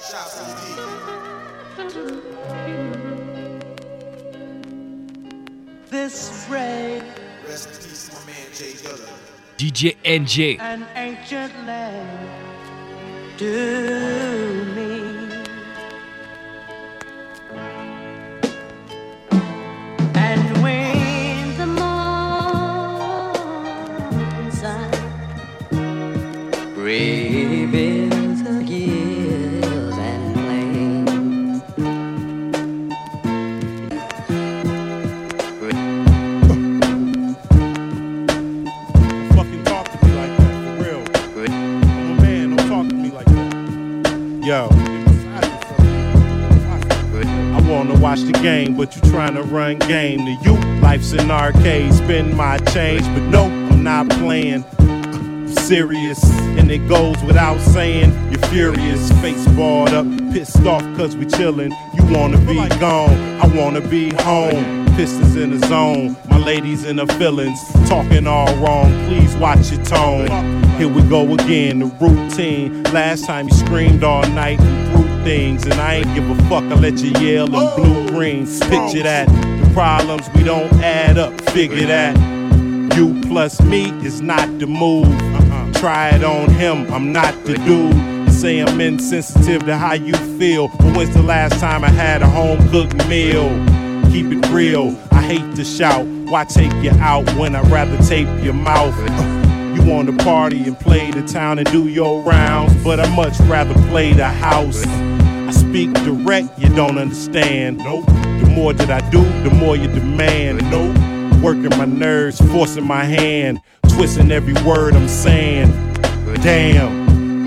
Shouts to the This rain, Rest in peace, my man Jay Dilla. DJ NJ. an ancient land, do me. Watch the game, but you trying to run game. To you, life's an arcade, spend my change, but no, I'm not playing. Serious, and it goes without saying. You're furious, face balled up, pissed off cause we chillin'. You wanna be gone, I wanna be home. Pistons in the zone, my ladies in the feelings, talking all wrong. Please watch your tone. Here we go again, the routine. Last time you screamed all night things, and I ain't give a fuck. I let you yell in blue green. Picture that. The problems we don't add up. Figure that. You plus me is not the move. Uh-huh. Try it on him, I'm not the dude. Say I'm insensitive to how you feel, but when's the last time I had a home cooked meal? Keep it real, I hate to shout. Why take you out when I'd rather tape your mouth? You want to party and play the town and do your rounds, but I much rather play the house. I speak direct, you don't understand. Nope. The more that I do, the more you demand. Nope. Working my nerves, forcing my hand, twisting every word I'm saying. Damn.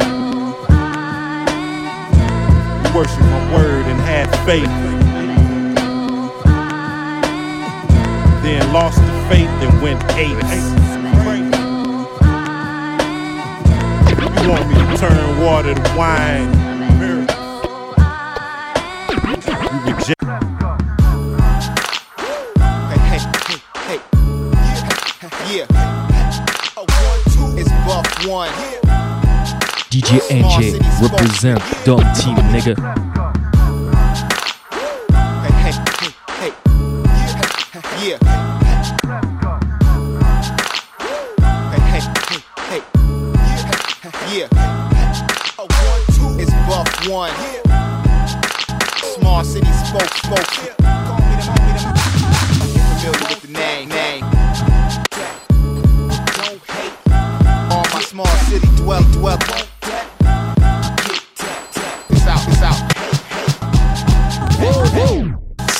Worship my word and had faith. Then lost the faith and went apes. You want me to turn water to wine. You reject. Hey, hey, hey, hey. Yeah. A one. It's buff one. DJ NJ represent Dumb Team, nigga.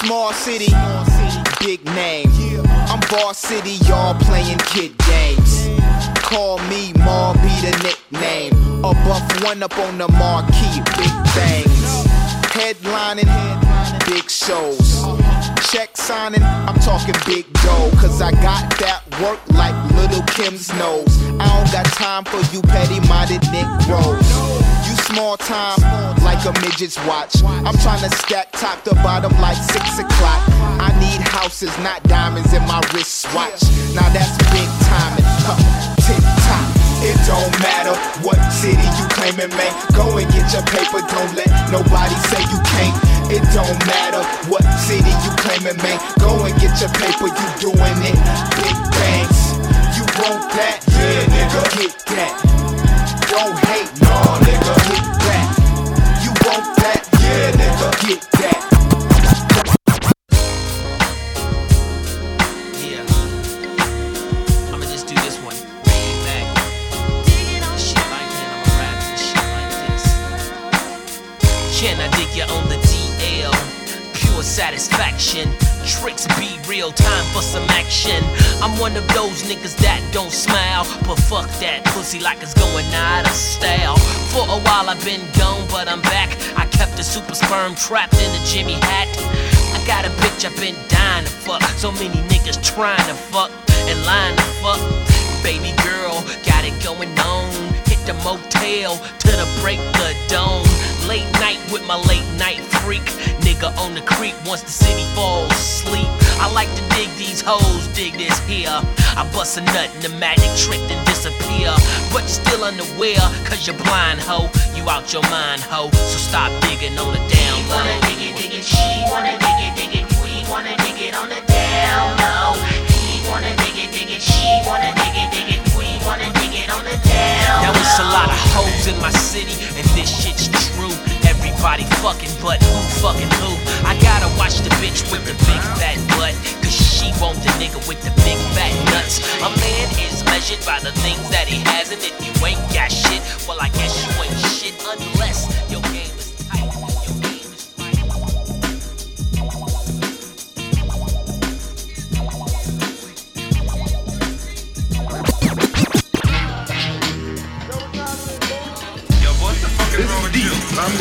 Small city big name. I'm Boss City, y'all playing kid games. Call me Ma, be the nickname. A buff one up on the marquee, big bangs. Headlining, big shows. Check signing, I'm talking big dough. Cause I got that work like Little Kim's nose. I don't got time for you petty minded Negroes. You small time, like a midget's watch. I'm trying to stack top to bottom like six o'clock. I need houses, not diamonds in my wristwatch. Now that's big time timing. Huh. Tick tock. It don't matter what city you claiming, man. Go and get your paper. Don't let nobody say you can't. It don't matter what city you claiming, man. Go and get your paper. You doing it. Big bangs. You want that? Yeah, nigga. Get that. Don't hate, no, nigga. Get that. You want that? Yeah, nigga. Get that. Satisfaction. Tricks be real time for some action. I'm one of those niggas that don't smile. But fuck that pussy like it's going out of style. For a while I've been gone, but I'm back. I kept the super sperm trapped in a Jimmy hat. I got a bitch I've been dying to fuck. So many niggas trying to fuck and lying to fuck. Baby girl, got it going on. The motel to the break the dawn. Late night with my late night freak. Nigga on the creek once the city falls asleep. I like to dig these hoes, dig this here. I bust a nut in the magic trick, then disappear. But you're still unaware, cause you're blind, ho. You out your mind, ho. So stop digging on the down low. wanna dig it, dig it, she wanna dig it, dig it, we wanna dig it on the in my city, and this shit's true. Everybody fucking, but who fucking who? I gotta watch the bitch with the big fat butt, cause she want the nigga with the big fat nuts. A man is measured by the things that he has, and if you ain't got shit, well, I guess you ain't shit unless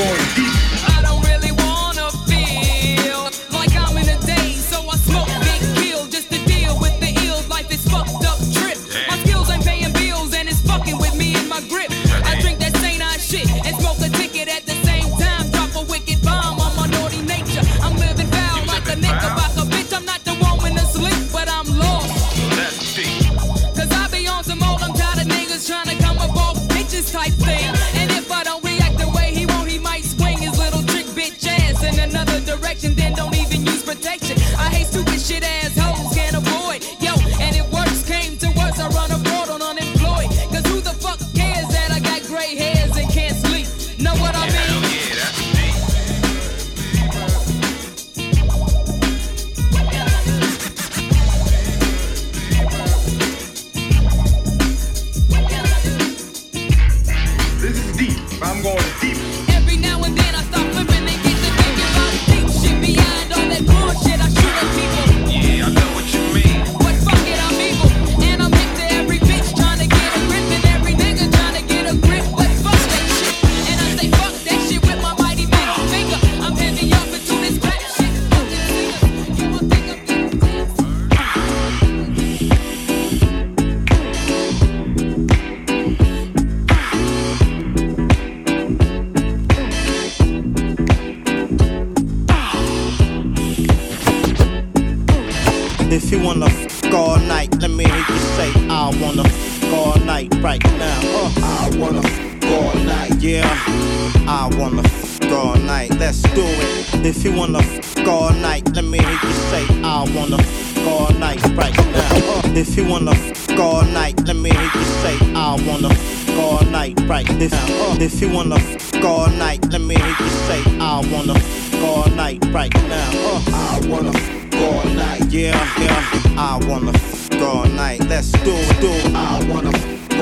I don't Let's do it, do it. I wanna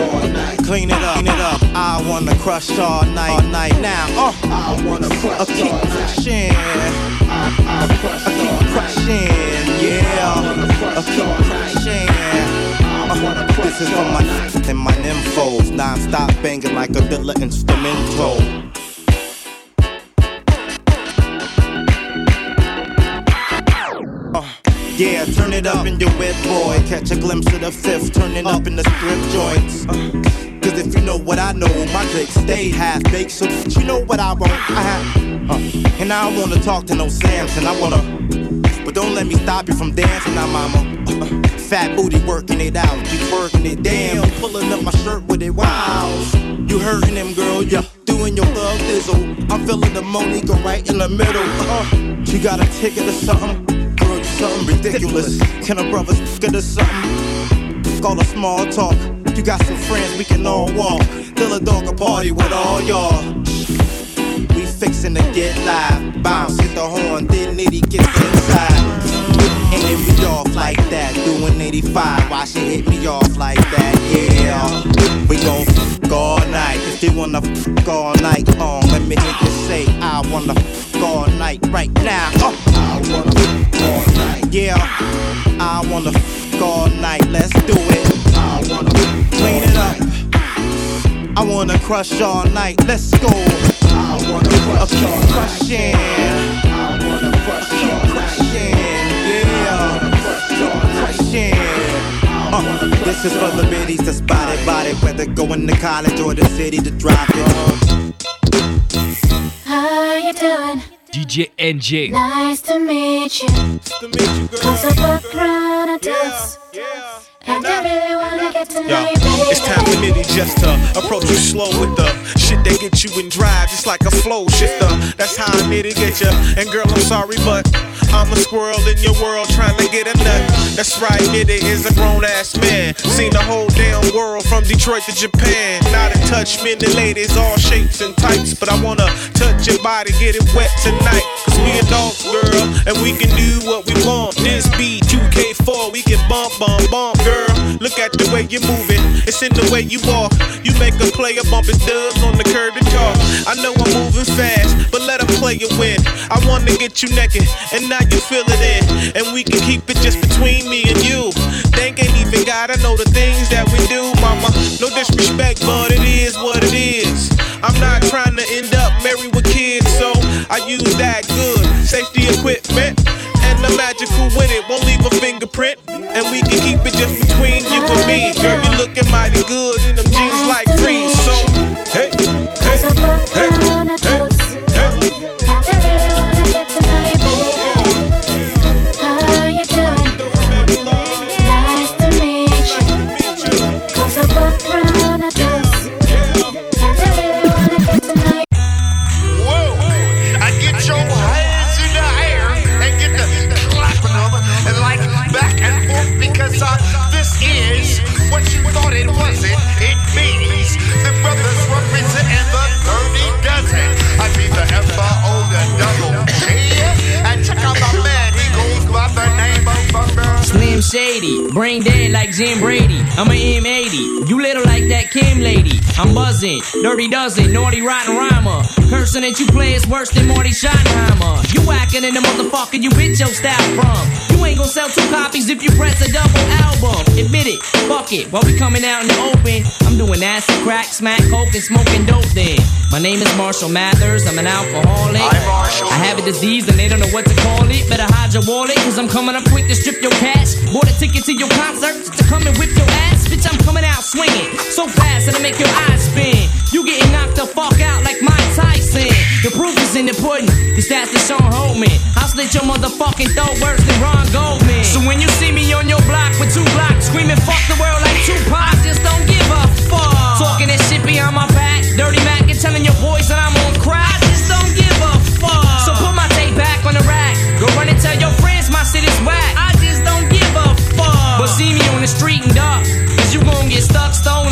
all night. Clean it up, clean it up. I wanna crush all night, all night. Now, uh, I wanna crush. I keep crushing. I keep crushing. Yeah, I keep crushing. Uh, this is for my and my nymphos. Non-stop banging like a villa instrumental. Yeah, turn it up in your wet boy. Catch a glimpse of the fifth, turning up in the strip joints. Uh, Cause if you know what I know, my drinks stay half baked. So you know what I want. I have, uh, and I don't wanna talk to no Samson. I wanna, but don't let me stop you from dancing now, mama. Uh, fat booty working it out, you working it. Damn, pulling up my shirt with it. Wow, you hurting them, girl. Yeah, doing your thug thizzle. I'm feeling the money go right in the middle. Uh, you got a ticket or something? Something ridiculous. Can a brother get us something? Call a small talk. You got some friends we can all walk. Fill a dog a party with all y'all. We fixin' to get live. Bounce, hit the horn, then Nitty gets inside. And then we off like that, doing 85. Why she hit me off like that? Yeah, we gon' f all night. If you wanna f all night long, let me hear you say, I wanna f all night right now. Uh, I wanna f all night. Yeah, I wanna f all night. Let's do it. I wanna clean it up. I wanna crush all night. Let's go. I wanna crush all crushing. I wanna crush all. Yeah. Crushing. Uh, this is for the biddies to spot it, body, whether going to college or the city to drop it. How you doing? DJ NJ. Nice to meet you. Cause I walk around a dance. And I really wanna get to know you, baby. it's time for Nitty just to approach you slow with the shit they get you in drive, just like a flow shifter. That's how I Nitty get ya. And girl, I'm sorry, but I'm a squirrel in your world trying to get a nut. That's right, Nitty is a grown ass man. Seen the whole damn world from Detroit to Japan. Not in touch, men and ladies, all shapes and types. But I wanna touch your body, get it wet tonight. Cause we adults, girl, and we can do what we want. This be 2K4, we can bump, bump, bump, girl. Look at the way you're moving, it's in the way you walk. You make a player bumping dubs on the curb and talk. I know I'm moving fast, but let a player win. I wanna get you naked, and now you feel it in. And we can keep it just between me and you. Thank ain't even gotta know the things that we do, mama. No disrespect, but it is what it is. I'm not trying to end up married with kids, so I use that good safety equipment. And the magical with it won't leave a fingerprint. And we can keep it just you me. Girl, you looking mighty good in them jeans like freeze. So, hey, hey, hey, Brain dead like Jim Brady. I'm a M80. You little like that Kim lady. I'm buzzing. Dirty dozen. Naughty rotten rhymer. Cursing that you play is worse than Marty Schottenheimer. You whacking in the motherfucker you bitch your style from. You ain't gonna sell two copies if you press a double album. Admit it, fuck it. While we coming out in the open, I'm doing acid, crack, smack, coke, and smoking dope then. My name is Marshall Mathers, I'm an alcoholic. Hi, Marshall. I have a disease and they don't know what to call it. Better hide your wallet, cause I'm coming up quick to strip your cash. Bought a ticket to your concert to come and whip your ass. Bitch, I'm coming out swinging so fast that'll make your eyes spin. You getting knocked the fuck out like Mike Tyson. The proof is in the pudding, cause that's the Sean Holtman. I'll slit your motherfucking throat worse than Ron Goldman. So when you see me on your block with two blocks screaming fuck the world like Tupac, just don't give a fuck. Talking that shit behind my back, dirty Mac and telling your boys that I'm stolen.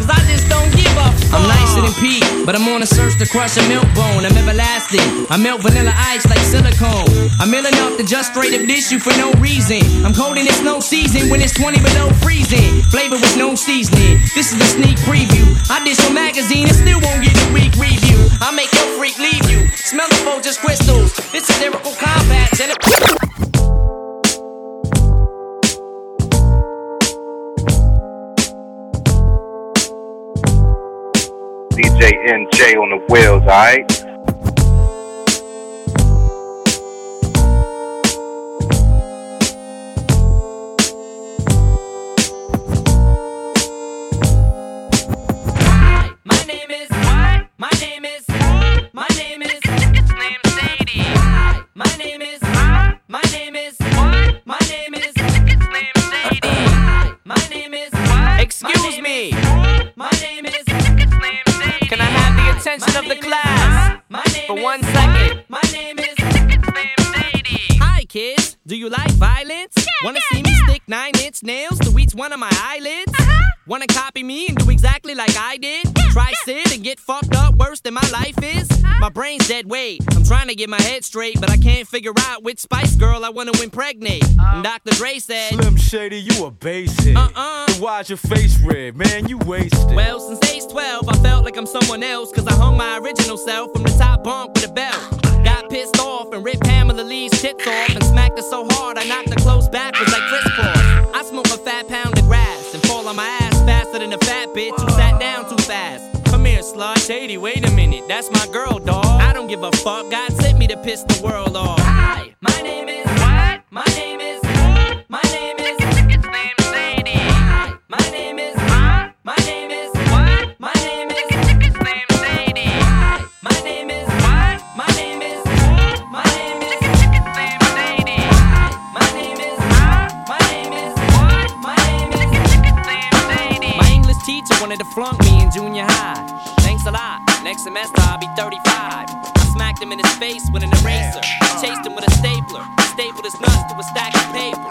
Cause I just don't give a fuck. I'm nicer than Pete, but I'm on a search to crush a milk bone. I'm everlasting. I melt vanilla ice like silicone. I'm ill enough to just straight up dish you for no reason. I'm cold in it's no season when it's 20 below freezing. Flavor with no seasoning. This is a sneak preview. I dish your magazine and still won't get a week review. I make your freak leave you. Smell the just crystals. This is lyrical combat. DJ NJ on the wheels, alright? I'm trying to get my head straight, but I can't figure out which Spice Girl I wanna impregnate. And Dr. Dre said, Slim Shady, you a basic. Uh-uh. Then why's your face red? Man, you wasted. Well, since age 12, I felt like I'm someone else, cause I hung my original self from the top bunk with a belt. Got pissed off and ripped Pamela Lee's tits off and smacked her so hard I knocked her clothes backwards like Chris Paul. I smoke a fat pound of grass and fall on my ass faster than a fat bitch who sat down too fast. Come here, slut. Shady, wait a minute, that's my girl, dawg. I don't give a fuck, God sent me to piss the world off. Hi, my name is. What? My name is. What? My name is. Sadie. Hi, my name is. Huh? My name is. What? My name is. Sadie. Hi, my name is. What? My name is. What? My name is. Sadie. Hi, my name is. Huh? My name is. What? My name is. Sadie. My English teacher wanted to flunk me in junior high Next semester I'll be 35. I smacked him in his face with an eraser. Chased him with a stapler. Stapled his nuts to a stack of paper.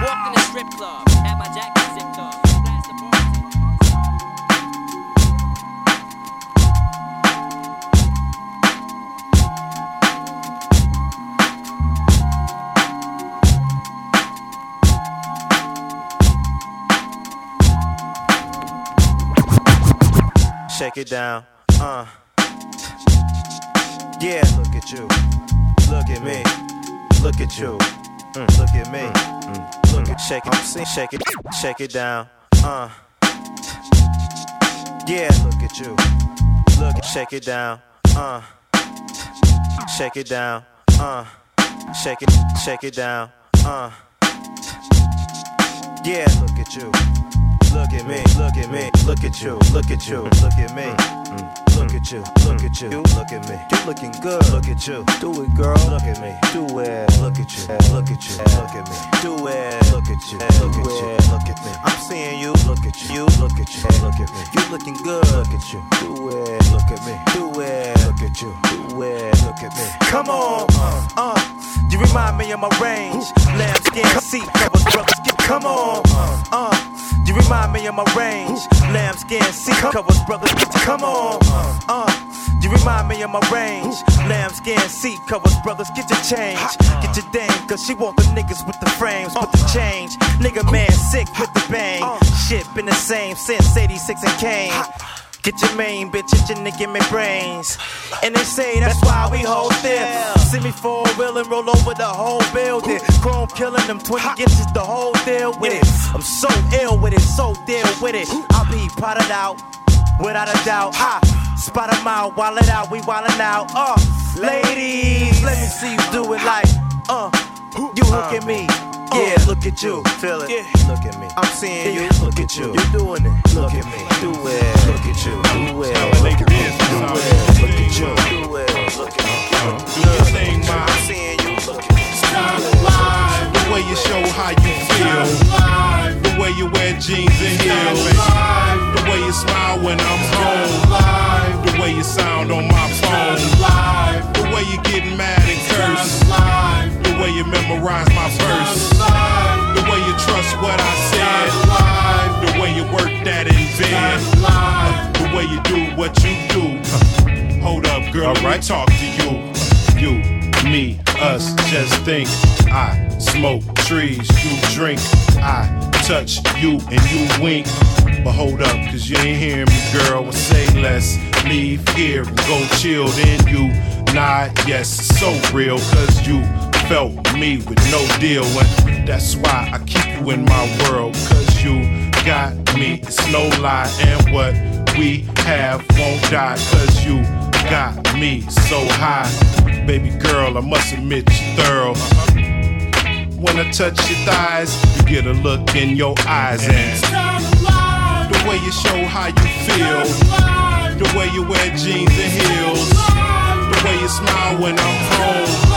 Walked in a strip club. Had my jacket zipped up. Shake it down, uh. Yeah, look at you. Look at me. Look at you. Mm, Look at me. Mm, Look at shake it. Shake it. Shake it down, uh. Yeah, look at you. Look at shake it down, uh. Shake it down, uh. Shake it, shake it down, uh. Yeah, look at you. Look at me, look at me, look at you, look at you, look at me. Look at you, look at you, look at me. You looking good. Look at you, do it, girl. Look at me, do it. Look at you, look at you, look at me. Do it. Look at you, look at you, look at me. I'm seeing you. Look at you, look at you, look at me. You looking good. Look at you, do it. Look at me, do it. Look at you, do it. Look at me. Come on, uh, you remind me of my range. Lambskin seat covers brothers. Come on, uh. You remind me of my range. Lambskin seat covers brothers. Get, come on, uh. You remind me of my range. Lambskin seat covers brothers. Get your change. Get your dame, cause she want the niggas with the frames, with the change. Nigga man sick with the bang. Shit been the same since 86 and came. Get your main bitch itching to give me brains. And they say that's why we hold still. See me four wheel and roll over the whole building. Chrome killing them 20 inches, the whole deal with it. I'm so ill with it, so deal with it. I'll be potted out, without a doubt. Ha! Spot 'em out, it out, we wildin' out. Uh, ladies, let me see you do it like, uh, you look uh, at me. Yeah, oh. look at you, feel it. Look at me. I'm seeing you. Look at you. You're doing it. Look at me. Do it. Look at you. Do it. Look at me. Uh, do it. Look at you. Do it. Look at me. Do your thing, ma. I'm seeing you. Look at me. The way you show how you feel. The way you wear jeans and heels. The way you smile when I'm home. The way you sound on my phone. The way you get mad and curse. The way you memorize my verse. The way you trust what I said. The way you work that in bed. The way you do what you do. Hold up, girl, let me talk to you. You, me, us, just think. I smoke trees, you drink. I touch you and you wink. But hold up, cause you ain't hearing me, girl. And say less. Leave here and go chill. Then you nod, yes, so real. Cause you felt me with no deal. And that's why I keep you in my world. Cause you got me, it's no lie. And what we have won't die. Cause you got me so high. Baby girl, I must admit you're thorough. When I touch your thighs, you get a look in your eyes and it's the way you show how you feel, the way you wear jeans and heels, the way you smile when I'm home,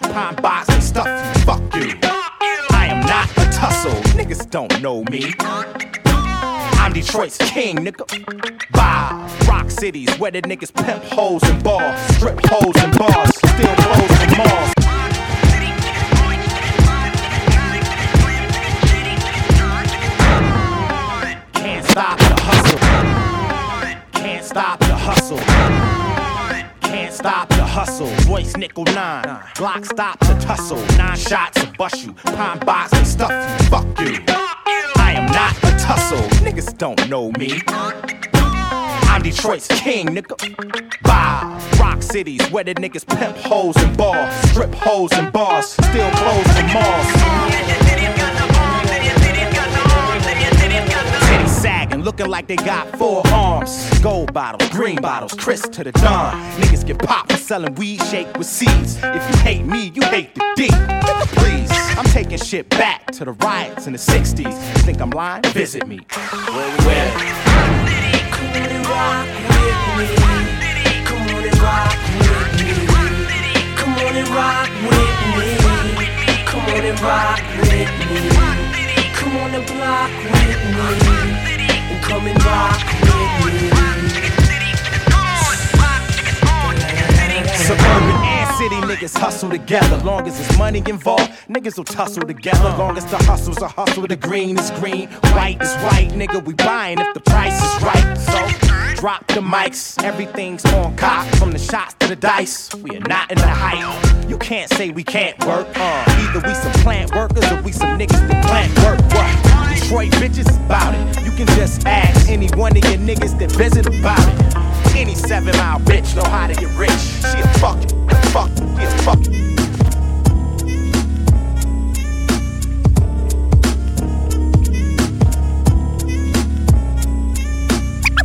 Pine box and stuff. Fuck you. I am not a tussle. Niggas don't know me. I'm Detroit's king, nigga. Bow. Rock cities where the niggas pimp hoes and bars. Strip hoes and bars. Still clothes and malls. Can't stop the hustle. Can't stop the hustle. Can't stop hustle. Voice nickel nine. Glock stop to tussle. Nine shots to bust you. Pine box and stuff you. Fuck you. I am not a tussle. Niggas don't know me. I'm Detroit's king, nigga. Bow. Rock cities where the niggas pimp hoes and bars. Strip hoes and bars. Still clothes and malls. Looking like they got four arms. Gold bottles, green bottles, crisp to the dawn. Niggas get popped for selling weed shake with seeds. If you hate me, you hate the D. Please, I'm taking shit back to the riots in the 60s. Think I'm lying? Visit me. Where we at? Come on and rock with me. Come on and rock with me. Come on and block with me. And come and rock with me. Suburban and city niggas hustle together. Long as there's money involved, niggas will tussle together. Long as the hustle's a hustle, the green is green, white is white. Nigga, we buying if the price is right. So drop the mics, everything's on cock. From the shots to the dice, we are not in the hype. You can't say we can't work. Uh, either we some plant workers or we some niggas that plant work. What? Detroit bitches about it. You can just ask any one of your niggas that visit about it. Any seven mile bitch know how to get rich. She a fuck it, fuck it, she fuck.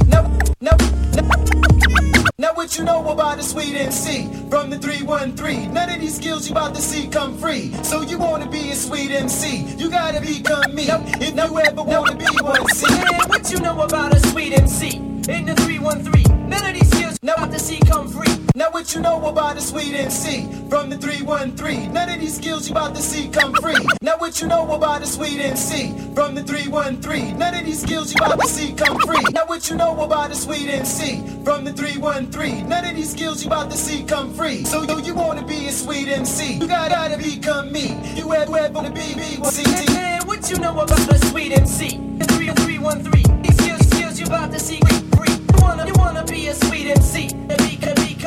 Now, now, now, now what you know about a sweet MC from the 313? None of these skills you about to see come free. So you wanna be a sweet MC? You gotta become me. If you ever wanna be one, see. Man, what you know about a sweet MC? In the 313, none of these skills now about to see come free. Now what you know about a sweet MC from the 313? None of these skills you about to see come free. Now what you know about a sweet MC from the 313? None of these skills you about to see come free. Now what you know about a sweet MC from the 313? None of these skills you about to see come free. So yo, you wanna be a sweet MC? You gotta become me. You ever ever wanna be me? Man, what you know about a sweet MC? The 313, these skills, skills you about to see come free. You wanna, you wanna be a sweet MC and be.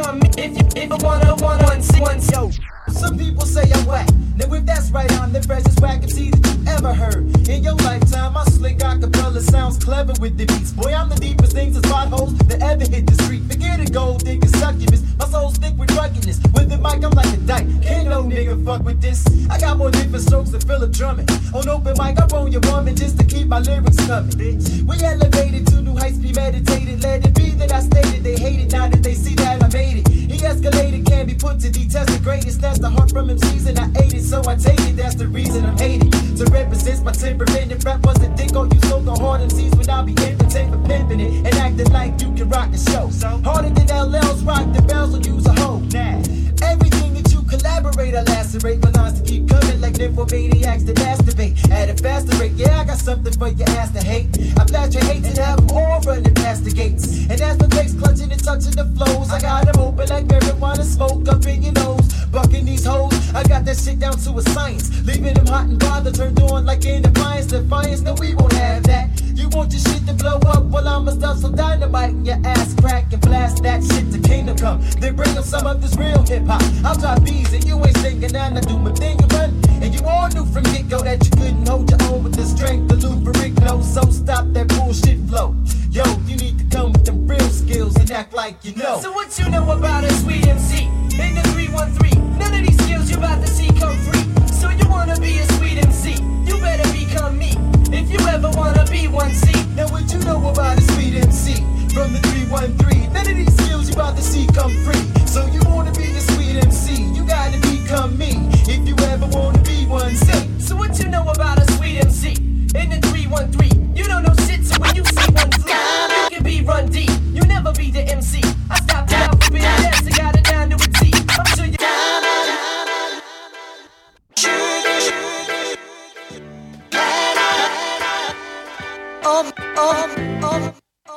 If you, if you wanna, wanna, one, one, yo. Some people say I'm whack. Now if that's right, I'm the freshest MC that you ever heard. In your lifetime, my slick acapella sounds clever with the beats. Boy, I'm the deepest things as potholes that ever hit the street. Forget a gold digger succubus. My soul's thick with ruggedness. With the mic, I'm like a dyke. Can't no nigga fuck with this. I got more different strokes than Philip Drummond. On open mic, I roll your woman just to keep my lyrics coming. Bitch, we elevated to new heights, premeditated. Let it be that I stated they hate it. Now that they see that I made it. Escalated, can be put to detest the greatest. That's the heart from MCs and I ate it, so I take it. That's the reason I'm hated. To represent my temperament, if rap was a dick on you, so the hard MCs when I be entertained for pimping it and acting like you can rock the show. So harder than LL's rock, the bells will use a hoe. Nah, everything that you collaborate, I lacerate my lines to keep like nymphomaniacs that masturbate at a faster rate. Yeah, I got something for your ass to hate. I blast your hate and have all running past the gates. And as the bass clutching and touching the flows, I got them open like marijuana smoke up in your nose. Bucking these hoes, I got that shit down to a science. Leaving them hot and bothered, turned on like an appliance. Defiance, no, we won't have that. You want your shit to blow up? Well, I'ma stuff some dynamite in your ass crack and blast that shit to kingdom come. Then bring up some of this real hip hop. I'll drop beats and you ain't singing and I do my thing and run. You all knew from get go that you couldn't hold your own with the strength of Lou Ferrigno. So stop that bullshit flow. Yo, you need to come with them real skills and act like you know. So what you know about a sweet MC? In the 313, none of these skills you about to see come free. So you wanna be a sweet MC? You better become me. If you ever wanna be one C. Now what you know about a sweet MC from the 313? None of these skills you about to see come free. So you wanna be a sweet MC? You gotta become me. If you ever wanna be one, say. So what you know about a sweet MC? In the 313, you don't know shit. So when you see one flee, you can be run deep. You never be the MC. I stopped the alphabet dance, I got it down to a T. I'm sure you.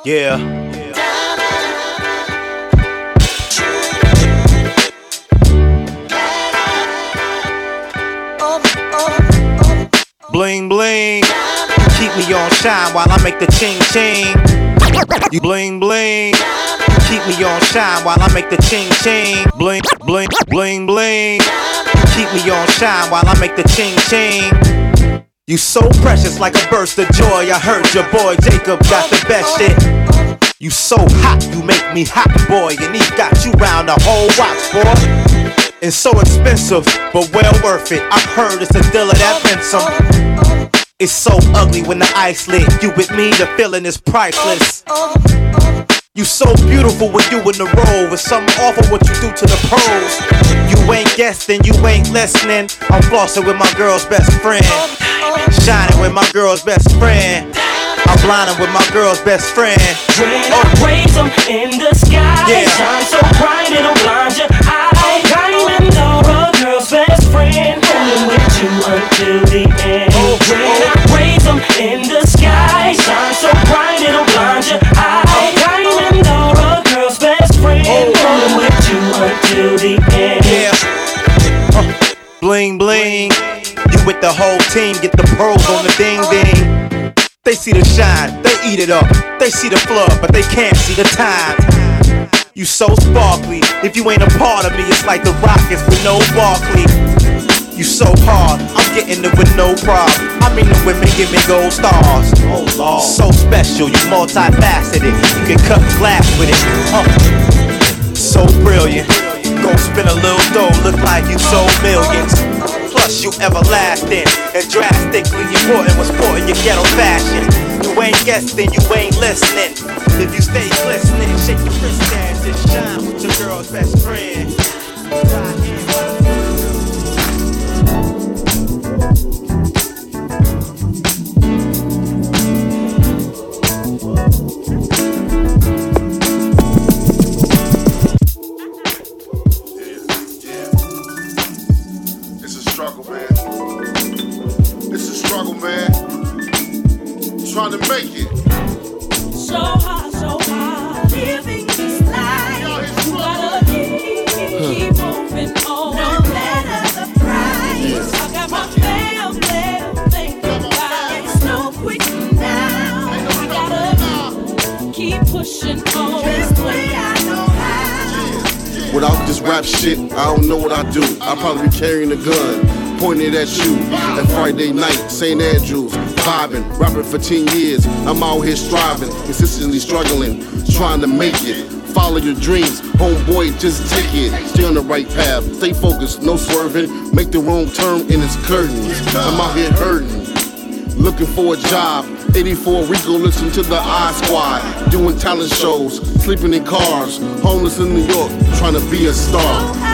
Yeah. Shine while I make the ching ching. You bling bling. Keep me on shine while I make the ching ching. Bling bling bling bling. Keep me on shine while I make the ching ching. You so precious like a burst of joy. I heard your boy Jacob got the best shit. You so hot, you make me hot, boy. And he got you round the whole watch, boy. It's so expensive, but well worth it. I heard it's a dealer that been. It's so ugly when the ice lit. You with me, the feeling is priceless. You so beautiful when you in the role. It's something awful what you do to the pros. You ain't guessing, you ain't listening. I'm flossing with my girl's best friend. Shining with my girl's best friend. I'm blinding with my girl's best friend. I raise them in the sky, Yeah. shine so bright it'll blind your eye. Diamond or a girl's best friend, holding with you until the bling bling. You with the whole team, get the pearls on the ding ding. They see the shine, they eat it up. They see the flood, but they can't see the time. You so sparkly. If you ain't a part of me, it's like the Rockets with no Barkley. You so hard, I'm getting it with no problem. I mean the women give me gold stars. Oh Lord. So special, you multifaceted. You can cut glass with it. Uh, so brilliant. Go spin a little dough, look like you sold millions. Plus you everlasting and drastically important was sporting your ghetto fashion. You ain't guessing, you ain't listening. If you stay glistening, shake your wrist and shine with your girl's best friend. Struggle, man. It's a struggle, man. Trying to make it. So hard, so hard, living this life. You gotta keep, keep moving on. No matter the price. I got my family to think about. It's no quitting now. I gotta keep pushing on. This way I know. Without this rap shit, I don't know what I do. I'll probably be carrying a gun, pointing it at you. That Friday night, St. Andrews, vibing, rapping for 10 years. I'm out here striving, consistently struggling, trying to make it. Follow your dreams, homeboy, just take it. Stay on the right path, stay focused, no swerving. Make the wrong turn and it's curtains. I'm out here hurting looking for a job. 84 Rico, listen to the I Squad. Doing talent shows, sleeping in cars. Homeless in New York, trying to be a star.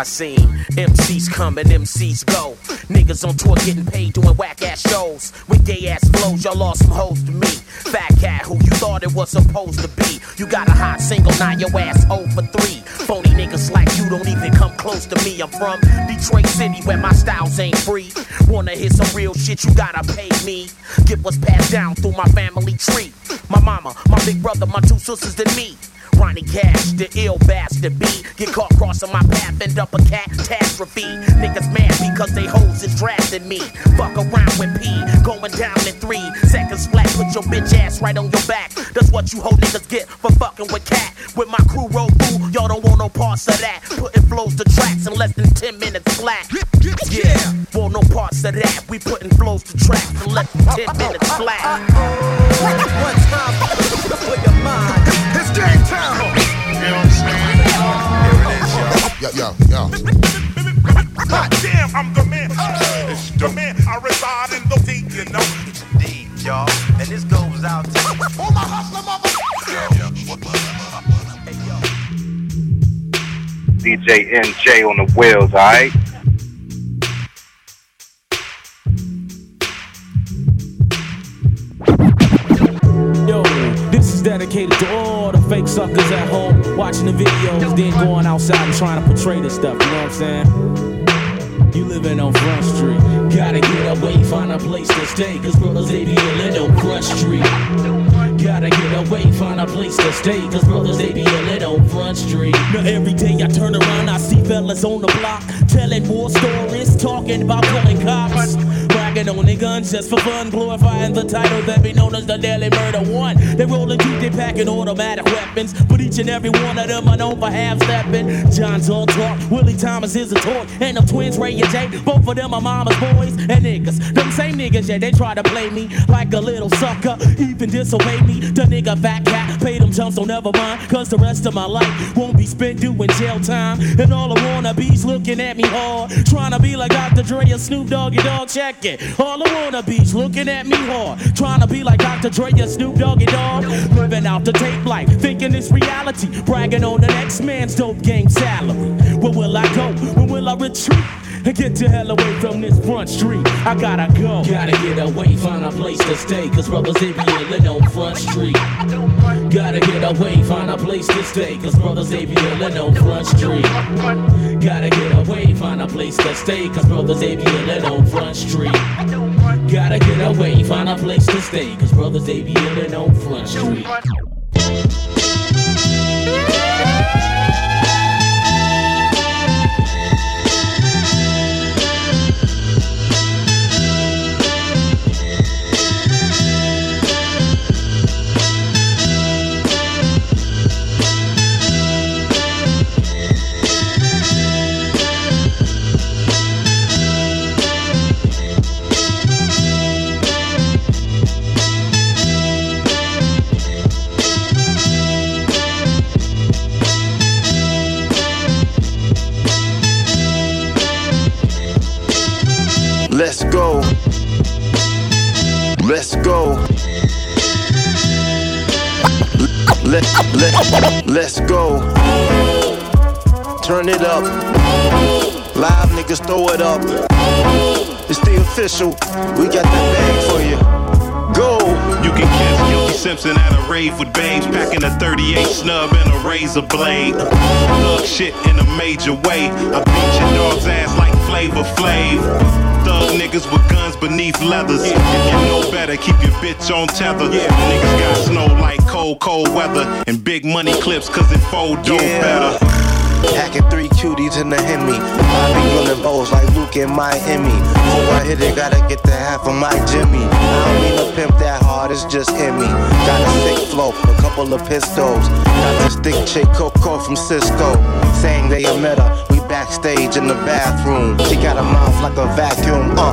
I seen MCs come and MCs go. Niggas on tour getting paid doing whack ass shows. With gay ass flows, y'all lost some hoes to me. Fat cat who you thought it was supposed to be. You got a hot single, now your ass 0 for 3. Phony niggas like you don't even come close to me. I'm from Detroit City where my styles ain't free. Wanna hear some real shit, you gotta pay me. Get what's passed down through my family tree. My mama, my big brother, my two sisters, and me. Ronnie Cash, the ill bastard B. Get caught crossing my path, end up a catastrophe. Niggas mad because they hoes is drafting me. Fuck around with P, going down in three seconds flat. Put your bitch ass right on your back. That's what you hoe niggas get for fucking with cat. With my crew roll through, y'all don't want no parts of that. Putting flows to tracks in less than 10 minutes flat. Yeah, want no parts of that. We putting flows to tracks in less than 10 minutes flat. One time for your mind. It's game time. You know what I'm saying? Yo, yo, yo. God damn, I'm the man. It's the man. I reside in the deep, you know. Deep, y'all. And this goes out to all my hustler DJ NJ on the wheels, alright? Yo, this is dedicated to all the fake suckers at home watching the videos, then going outside and trying to portray this stuff. You know what I'm saying? You living on Front Street. Gotta get away, find a place to stay. Cause brothers, they be a little Front Street. Gotta get away, find a place to stay. Cause brothers, they be a little Front Street. Now every day I turn around, I see fellas on the block telling more stories, talking about pulling cops. Right Packing on their guns just for fun, glorifying the title that be known as the Daily Murder One. They rollin' deep, they packing automatic weapons, but each and every one of them are known for half stepping. John's all talk, Willie Thomas is a toy, and them twins Ray and Jay, both of them are mama's boys and niggas. Them same niggas, yeah, they try to play me like a little sucker, even disobey me. The nigga fat cat paid them jumps, so never mind, cause the rest of my life won't be spent doing jail time. And all the wannabes looking at me hard, trying to be like Dr. Dre or Snoop Doggy Dog, check it. All the wannabes looking at me hard, trying to be like Dr. Dre or Snoop Doggy Dogg, living out the tape life, thinking it's reality, bragging on the next man's dope game salary. Where will I go? When will I retreat? And get the hell away from this front street. I gotta go. Gotta get away, find a place to stay. Cause brothers, they be living on front street. Gotta get away, find a place to stay. Cause brothers, they be living on front street. Gotta get away, find a place to stay. Cause brothers, they be living on front street. Gotta get away, find a place to stay. Cause brothers, they be living on front street. Let's go. Let's go. Let, let, let's go. Turn it up. Live niggas throw it up. It's the official. We got that bag for you. Go. You can catch Guilty Simpson at a rave with babes, packing a 38 snub and a razor blade. Thug shit in a major way. I beat your dog's ass like leathers. If you know better, keep your bitch on tether. Niggas got snow like cold, cold weather. And big money clips cause it fold dope better. Hacking three cuties in the Hemi. I be rolling bowls like Luke in Miami. Before I hit it, gotta get the half of my Jimmy. I don't mean to pimp that hard, it's just in me. Got a sick flow, a couple of pistols. Got this thick chick Coco from Cisco. Saying they a met her. We backstage in the bathroom. She got a mouth like a vacuum. Uh,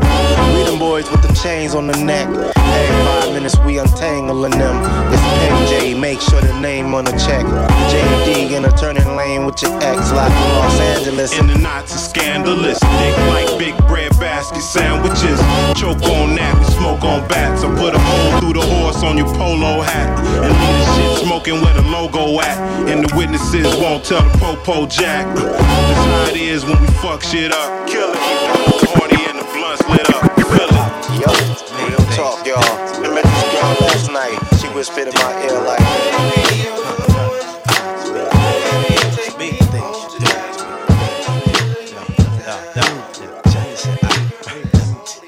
we them boys with the chains on the neck. Every five minutes we untangling them. It's PJ, make sure the name on the check. JD in a turning lane with your ex, like Los Angeles. In the knots is scandalous. Dick like big bread basket sandwiches. Choke on that, we smoke on bats. I put a hole through the horse on your polo hat. And leave the shit smoking where the logo at. And the witnesses won't tell the popo jack. That's how it is when we fuck shit up. Kill it, keep the whole party and the blunts lit up. Feel it. Yo, real talk, y'all. I met this girl last night. She whispered in my ear like.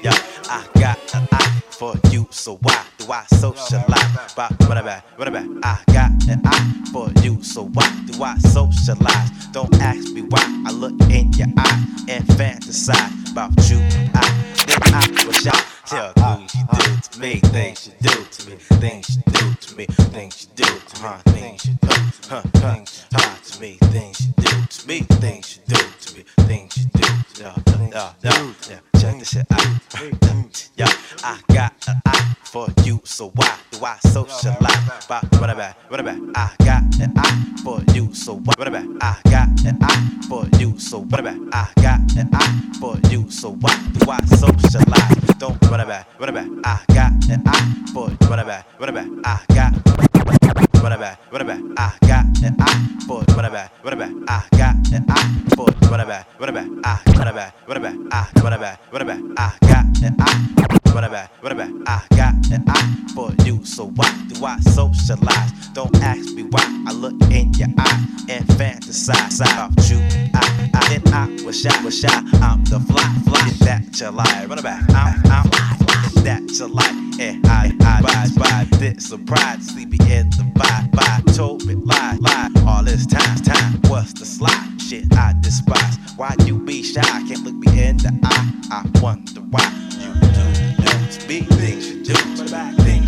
Yeah, I got an eye for you, so why do I socialize? But what about, what about? I got an eye for you, so why do I socialize? Don't ask me why I look in your eye and fantasize about you. I then I wish I tell you do to me, things you do to me, things you do all this time, time, what's the slot Shit I despise. Why you be shy? Can't look me in the eye. I wonder why you do be? Things you do. What about things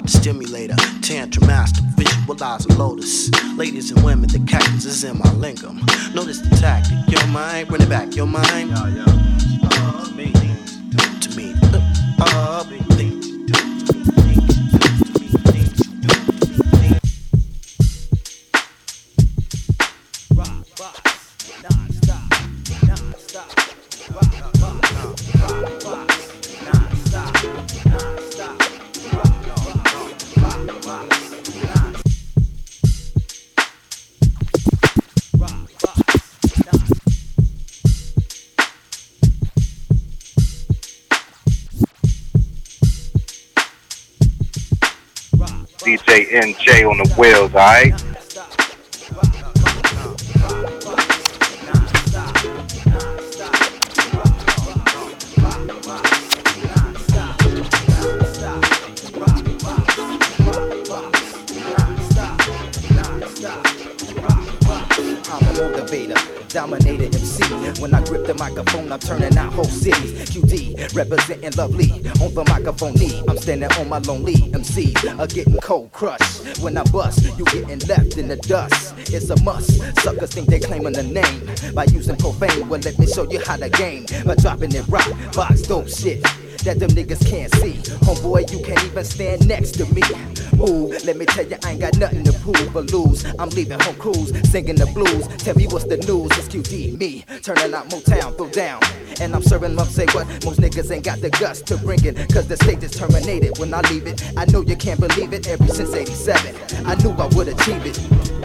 the stimulator, tantra master, visualize a lotus. Ladies and women, the cactus is in my lingam. Notice the tactic, your mind, bring it back, your mind. Yeah, yeah. Standing on my lonely MC, are getting cold crushed. When I bust, you getting left in the dust. It's a must. Suckers think they claiming the name by using profane. Well, let me show you how the game by dropping it rock, box, dope shit. That them niggas can't see. Homeboy, you can't even stand next to me. Ooh, let me tell you, I ain't got nothing to prove or lose. I'm leaving home cruise, singing the blues. Tell me what's the news, it's Que D, me. Turning out Motown, throw down. And I'm serving up, say what? Most niggas ain't got the guts to bring it. Cause the stage is terminated when I leave it. I know you can't believe it, ever since 87. I knew I would achieve it.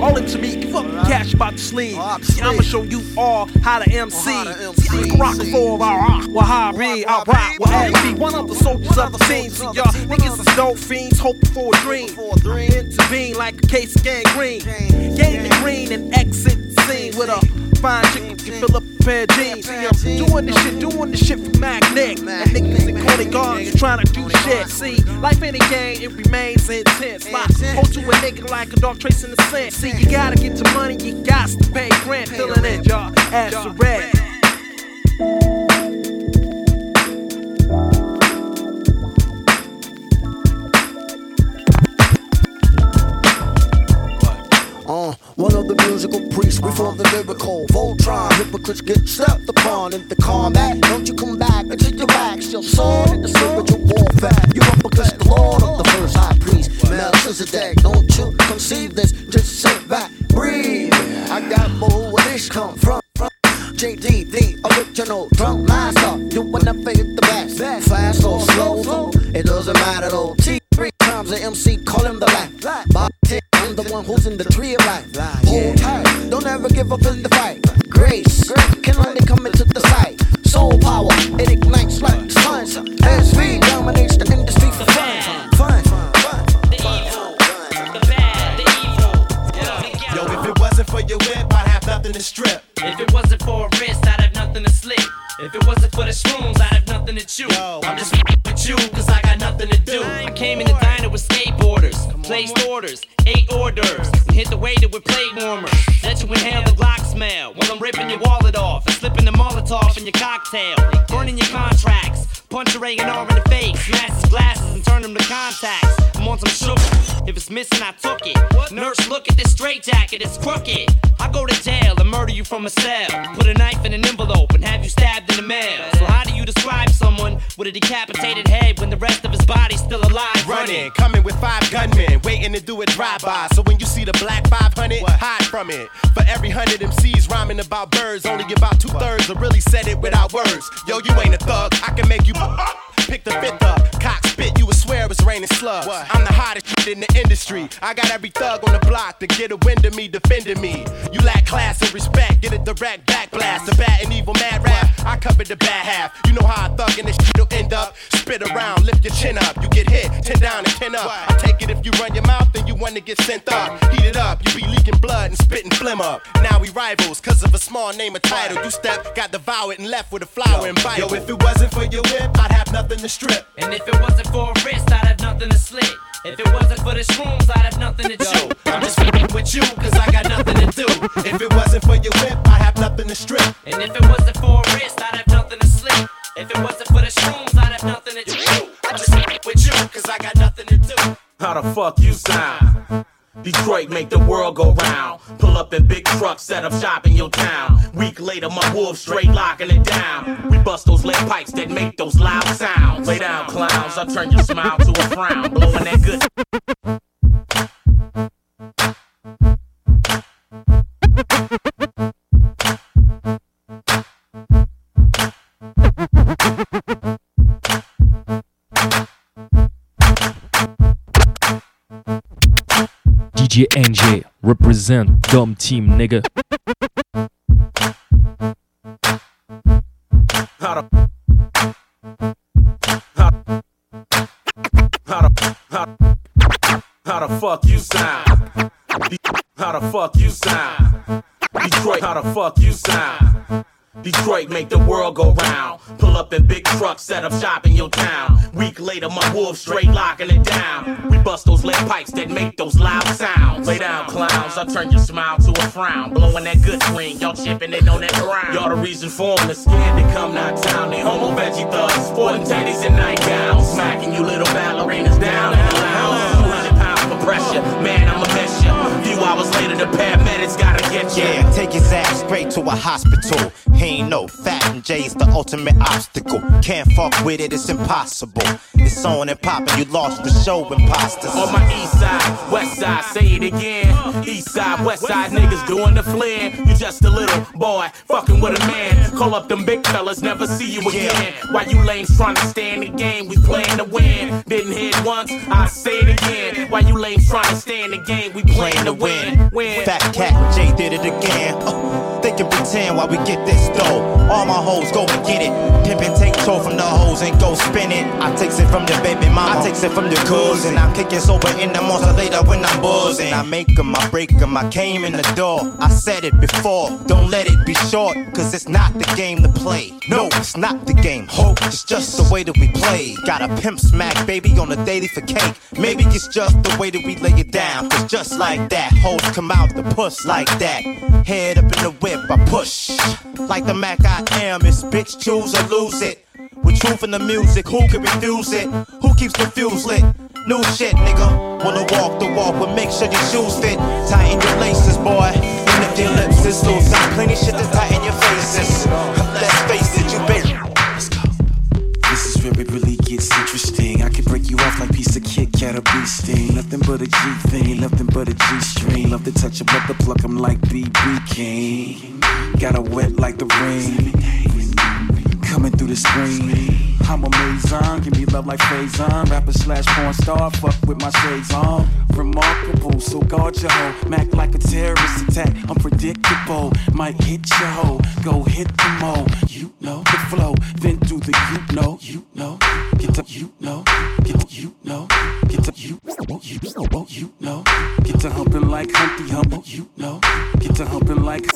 All it to me, fuck the cash about the sleeve. See, I'ma show you all how to MC. See, I can rock for I rock with Harry, I rock with AB. One of the soldiers of the scene. See, y'all niggas is dope fiends, hoping for a dream. Intervene like a case of gangrene. Gain the green and exit the scene with a fine chick can fill up a pair of jeans. See, I'm doing this shit, doing this shit for Magnet. And niggas and corny guards trying to do shit. See, life ain't a game, it remains intense. Like, hold to a nigga like a dog tracing the scent. See, you gotta get to money, you got to pay rent. Filling in, y'all, ass red. Uh, one of the musical priests before the lyrical Voltron. Hypocrites get stepped upon in the combat. Don't you come back until your back still sword in the spiritual warfare. You up against the Lord of the first high priest, Melchizedek. Don't you conceive this? Just sit back, breathe. I got more where this come from. JD, the original drum master. You wanna fade the best, fast or slow? It doesn't matter though. T three times the MC call him the. Bob ten, I'm the one who's in the tree of life. Hold tight, don't ever give up in the fight. Grace can only come into the sight. Soul power, it ignites like the sun. SV dominates the industry for fun. Fun. The evil, the evil. Yo, if it wasn't for your whip, I'd have nothing to strip. If it wasn't for a wrist, I'd have nothing to slip. If it wasn't for the shrooms, I'd have nothing to chew. I'm just with you, cause I got nothing to do. I came in the diner with skateboarders, placed orders, eight hors d'oeuvres, and hit the waiter with plate warmers. Let you inhale the Glock smell while I'm ripping your wallet off and slipping the Molotov in your cocktail, burning your contracts. Punch a A&R in the face, smash his glasses and turn them to contacts. I'm on some sugar. If it's missing, I took it. Nurse, look at this straight jacket, it's crooked. I go to jail and murder you from a cell. Put a knife in an envelope and have you stabbed in the mail. So how do you describe someone with a decapitated head when the rest of his body's still alive? Running, coming with five gunmen, waiting to do a drive-by. So when you see the black 500, hide from it. For every hundred MCs rhyming about birds, only about two thirds have really said it without words. Yo, you ain't a thug, I can make you pick the fifth up. Spit, you would swear it was raining slugs. I'm the hottest shit in the industry. I got every thug on the block to get a wind of me, defending me. You lack class and respect, get a direct back blast. A bad and evil mad rap, I covered the bad half. You know how a thug in this shit'll end up. Spit around, lift your chin up. You get hit, 10 down and 10 up. I take it if you run your mouth, then you want to get sent up. Heat it up, you be leaking blood and spitting phlegm up. Now we rivals, cause of a small name or title. You step, got devoured and left with a flower and bite. Yo, if it wasn't for your whip, I'd have nothing to strip. And if it wasn't for a wrist, I'd have nothing to slit. If it wasn't for the shrooms, I'd have nothing to chew. I'm just f***ing with you, cause I got nothing to do. If it wasn't for your whip, I'd have nothing to strip. And if it wasn't for a wrist, I'd have nothing to slip. If it wasn't for the shrooms, I'd have nothing to chew. I'm just f***ing with you, cause I got nothing to do. How the fuck you sound? Detroit make the world go round. Pull up in big trucks, set up shop in your town. Week later, my wolves straight locking it down. We bust those lead pipes that make those loud sounds. Lay down, clowns. I turn your smile to a frown. Blowing that good. DJ NJ represent Dumb Team, nigga. How the fuck you sound? How the fuck you sound? Detroit, how the fuck you sound? Detroit make the world go round. Pull up in big trucks, set up shop in your town. Week later, my wolves straight locking it down. We bust those lead pipes that make those loud sounds. Lay down, clowns. I turn your smile to a frown. Blowing that good green, y'all chipping it on that ground. Y'all the reason for 'em, the scared to come knock town. They homo veggie thugs, sporting teddies and nightgowns. Smacking you little ballerinas down in the lounge. 200 pounds for pressure, man, I'ma miss ya. Hours later, the paramedics gotta get ya. Yeah, take his ass straight to a hospital. He ain't no fat and J's the ultimate obstacle. Can't fuck with it, it's impossible. It's on and poppin', you lost the show, imposters. On my east side, west side, say it again. East side, west side niggas doing the flare. You just a little boy, fucking with a man. Call up them big fellas, never see you again. Why you lames trying to stay in the game? We playing to win. Didn't hit once, I say it again. Why you lames trying to stay in the game? We playing to win. Win. Phat Kat, Jay did it again. Uh, they can pretend while we get this dough. All my hoes go and get it. Pimp and take toe from the hoes and go spin it. I takes it from the baby mama. I takes it from the cousin. I kick it sober in the monster later when I'm buzzing. I make 'em, I break 'em. I came in the door. I said it before. Don't let it be short, cause it's not the game to play. No, it's not the game. Hope it's just the way that we play. Got a pimp smack baby on the daily for cake. Maybe it's just the way that we lay it down. Cause just like that, hoes come out the puss like that. Head up in the whip, I push. Like the Mac I am, it's bitch choose or lose it. With truth in the music, who can refuse it? Who keeps the fuse lit? New shit, nigga. Wanna walk the walk, but make sure your shoes fit. Tighten your laces, boy. And if your lips is loose, got plenty shit to tighten your faces. Break you off like piece of Kit Kat or bee sting. Nothing but a G thing, nothing but a G string. Love to touch 'em, love to pluck 'em like BB King. Got her wet like the rain. Coming through the screen. I'm amazing, give me love like Faizon. Rapper slash porn star, fuck with my shades on. Remarkable, so guard your hoe. Mac like a terrorist attack, unpredictable. Might hit your hoe, go hit the mo. You know the flow, then do the you know, you know. Get up, you know, get up, you know, get up, you. You know, you know. Get to humping like Humpty Hump. You know. Get to humping like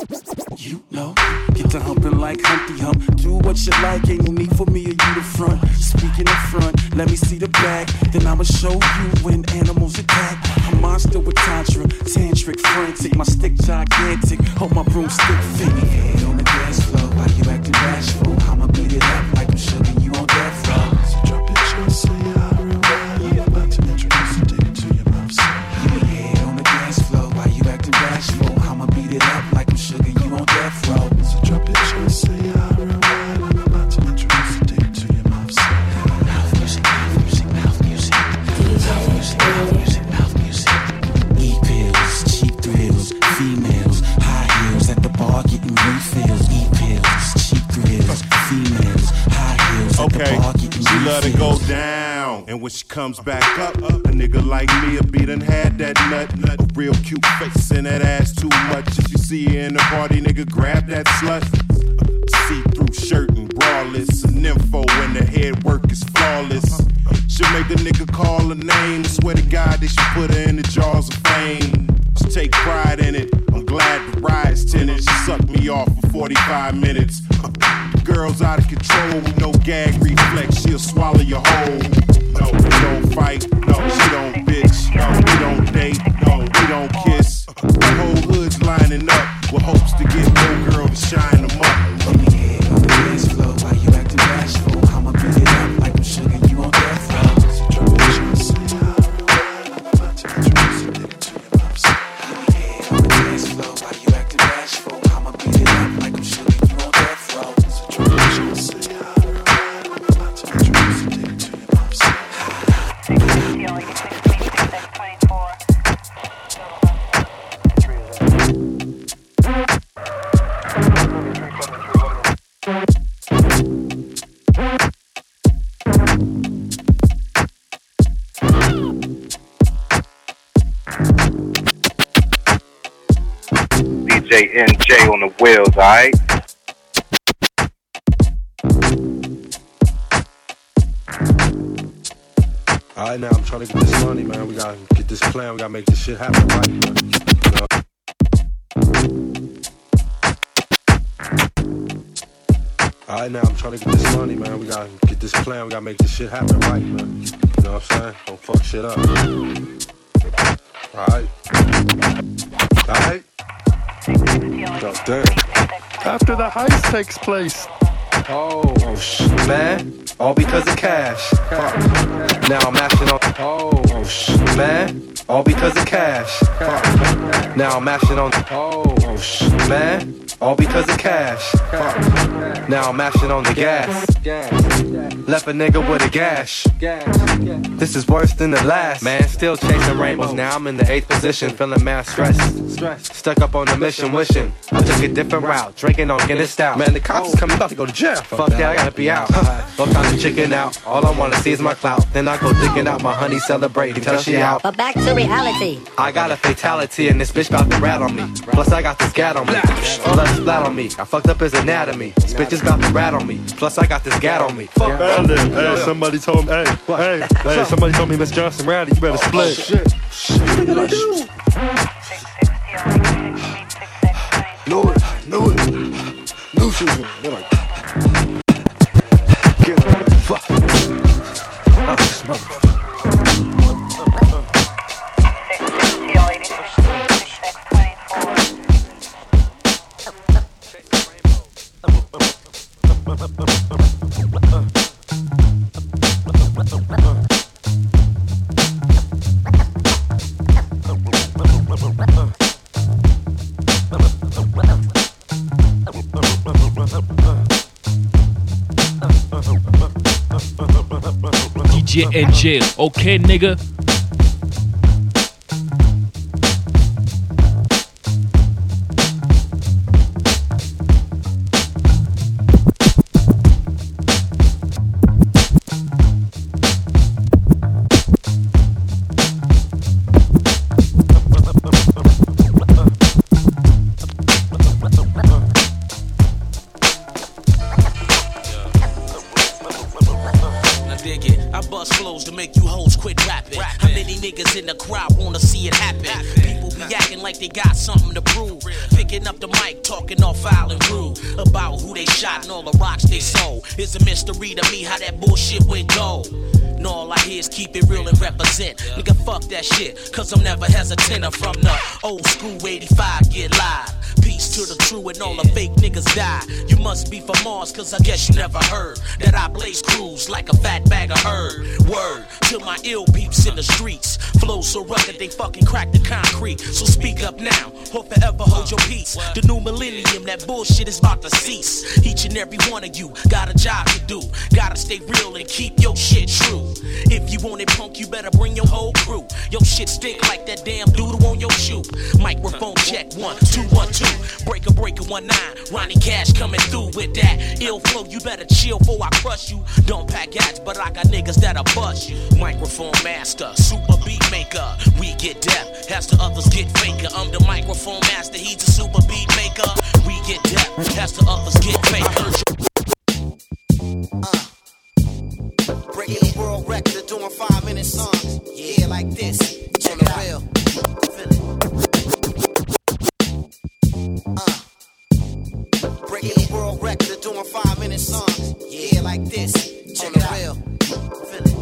you know. Get to humping like Humpty Hump. Do what you like, ain't no need for me or you to front. Speaking in front, let me see the back. Then I'ma show you when animals attack. A monster with tantra, tantric, frantic. My stick gigantic, hold my broomstick fit. Head on the dance floor, why you acting bashful? She let it go down. And when she comes back up, a nigga like me, a be done had that nut. A real cute face and that ass too much. If you see her in the party, nigga, grab that slut. See through shirt and braless. An info when the head work is flawless. Should make a nigga call her name. Swear to God, that she put her in the jaws of fame. She take pride in it. Glad the ride's tinted. She sucked me off for 45 minutes. Girl's out of control, no gag reflex, she'll swallow your whole. No, we don't fight, no, she don't bitch, no, we don't date, no, we don't kiss. The whole hood's lining up with hopes to get no girl to shine alright? All right, now I'm trying to get this money, man. We gotta get this plan. We gotta make this shit happen, right? All right, now I'm trying to get this money, man. We gotta get this plan. We gotta make this shit happen, right, man? You know what I'm saying? Don't fuck shit up. All right. All right. After the heist takes place. Oh, oh shit, man. All because of cash. Now I'm mashing on. Oh, oh shit, man. All because of cash. Now I'm mashing on. Oh, oh shit, man. All because of cash. Now I'm mashing on the gas. Left a nigga with a gash. This is worse than the last. Man, still chasing rainbows. Now I'm in the eighth position, feeling mad stressed. Stuck up on the mission, wishing I took a different route. Drinking on Guinness stout. Man, the cops is coming. About to go to jail. Fuck that, I gotta be out. No time to chicken out. All I wanna see is my clout. Then I go digging out my honey, celebrating till she out. But back to reality. I got a fatality and this bitch bout to rat on me. Plus I got this gat on me. Blood splat on me. I fucked up his anatomy. This bitch is bout to rat on me. Plus I got this gat on me. Fuck Bandit, hey, somebody told me, hey, hey, hey, somebody told me Miss Johnson Rowdy, you better split. Oh, shit. What did I do? Knew it, knew it. Knew she was gonna. Oh, DJ NJ, okay, nigga? One of you got a job to do. Gotta stay real and keep your shit true. If you want it punk, you better bring your whole crew. Your shit stick like that damn doodle on your shoe. Microphone check one, two, one, two. Breaker, breaker, one nine. Ronnie Cash coming through with that ill flow. You better chill before I crush you. Don't pack ads, but I got niggas that'll bust you. Microphone master, Breaking the world record, doing five minute songs. Yeah, like this. Check it out. Uh. Breaking the world record, doing five minute songs. Yeah, like this. Check it out.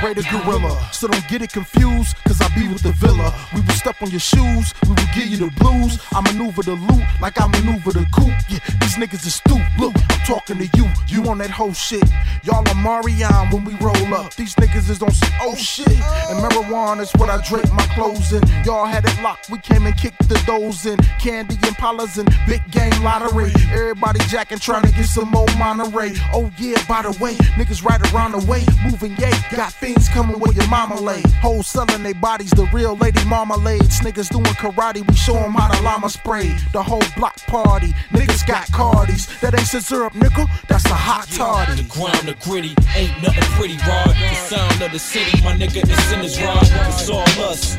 The Gorilla. So don't get it confused, cause I be with the Villa. We will step on your shoes, we will give you the blues. I maneuver the loot like I maneuver the coupe. Yeah, these niggas is stupid. Look, I'm talking to you, you on that whole shit. Y'all are Marion when we roll up. These niggas is on some oh shit. And marijuana is what I drape my clothes in. Y'all had it locked, we came and kicked the doors in. Candy and Palas and big game lottery. Everybody jacking, trying to get some more Monterey. Oh yeah, by the way, niggas right around the way, moving yay. Got fiends coming where your mama lay. Hoes selling their bodies, the real lady marmalades. Niggas doing karate, we show 'em how the llama spray. The whole block party, niggas got cardies. That ain't scissor up, nickel, that's a hot toddy. The ground, the gritty, ain't nothing pretty, Rod. The sound of the city, my nigga, it's in his rod. It's all us,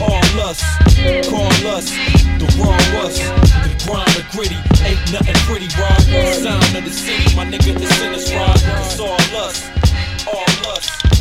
all us, call us, the raw us. The grind, the gritty, ain't nothing pretty, Rod. The sound of the city, my nigga, in his rod. It's all us,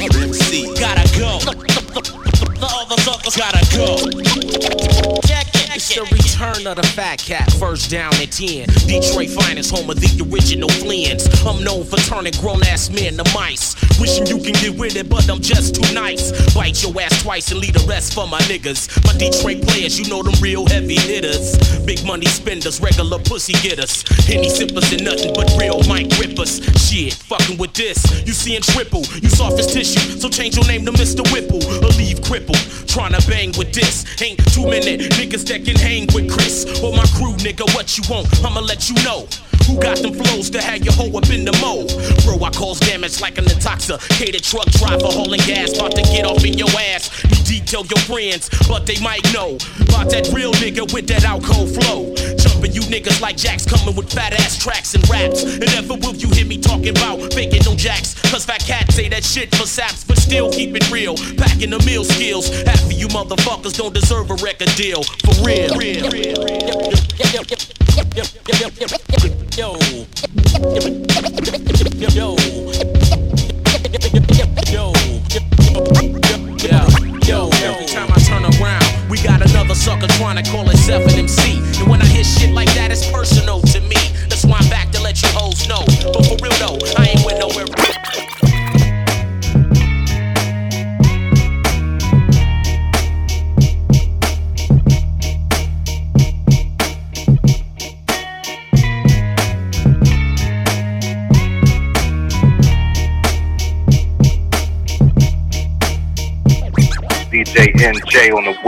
MC. Gotta go. The other suckers gotta go. It's the return of the Phat Kat, first down at 10. Detroit finest, home of the original Flins. I'm known for turning grown ass men to mice. Wishing you can get with it, but I'm just too nice. Bite your ass twice and leave the rest for my niggas. My Detroit players, you know them real heavy hitters. Big money spenders, regular pussy getters. Any sippers and nothing but real mic grippers. Shit, fucking with this. You seeing triple, you soft as tissue. So change your name to Mr. Whipple or leave crippled. Trying to bang with this. Ain't two minute niggas that can hang with Chris or my crew, nigga. What you want? I'ma let you know. Who got them flows to have your hoe up in the mo? Bro, I cause damage like an intoxicated truck driver hauling gas, about to get off in your ass. You detail your friends, but they might know about that real nigga with that alcohol flow. Jumping you niggas like jacks coming with fat ass tracks and raps. And never will you hear me talking about faking no jacks. Cause fat cats say that shit for saps, but still keep it real. Packing the meal skills. Half of you motherfuckers don't deserve a record deal. For real. real. Yo. Yo. Yo. Yo. Yo. Yo, yo, every time I turn around, we got another sucker trying to call himself an MC.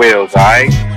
Wheels, alright?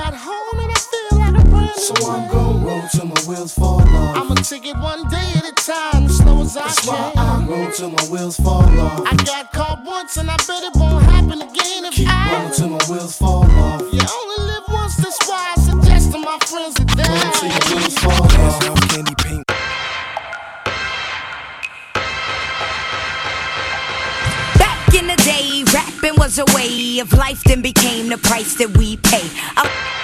Got home and I feel like a brand new So I'm gon' roll till my wheels fall off. I'ma take it one day at a time, as slow as I That's why can. I roll till my wheels fall off. I got caught once and I bet it won't happen again if Keep I rolling till my wheels fall off. A way of life, then became the price that we pay. I-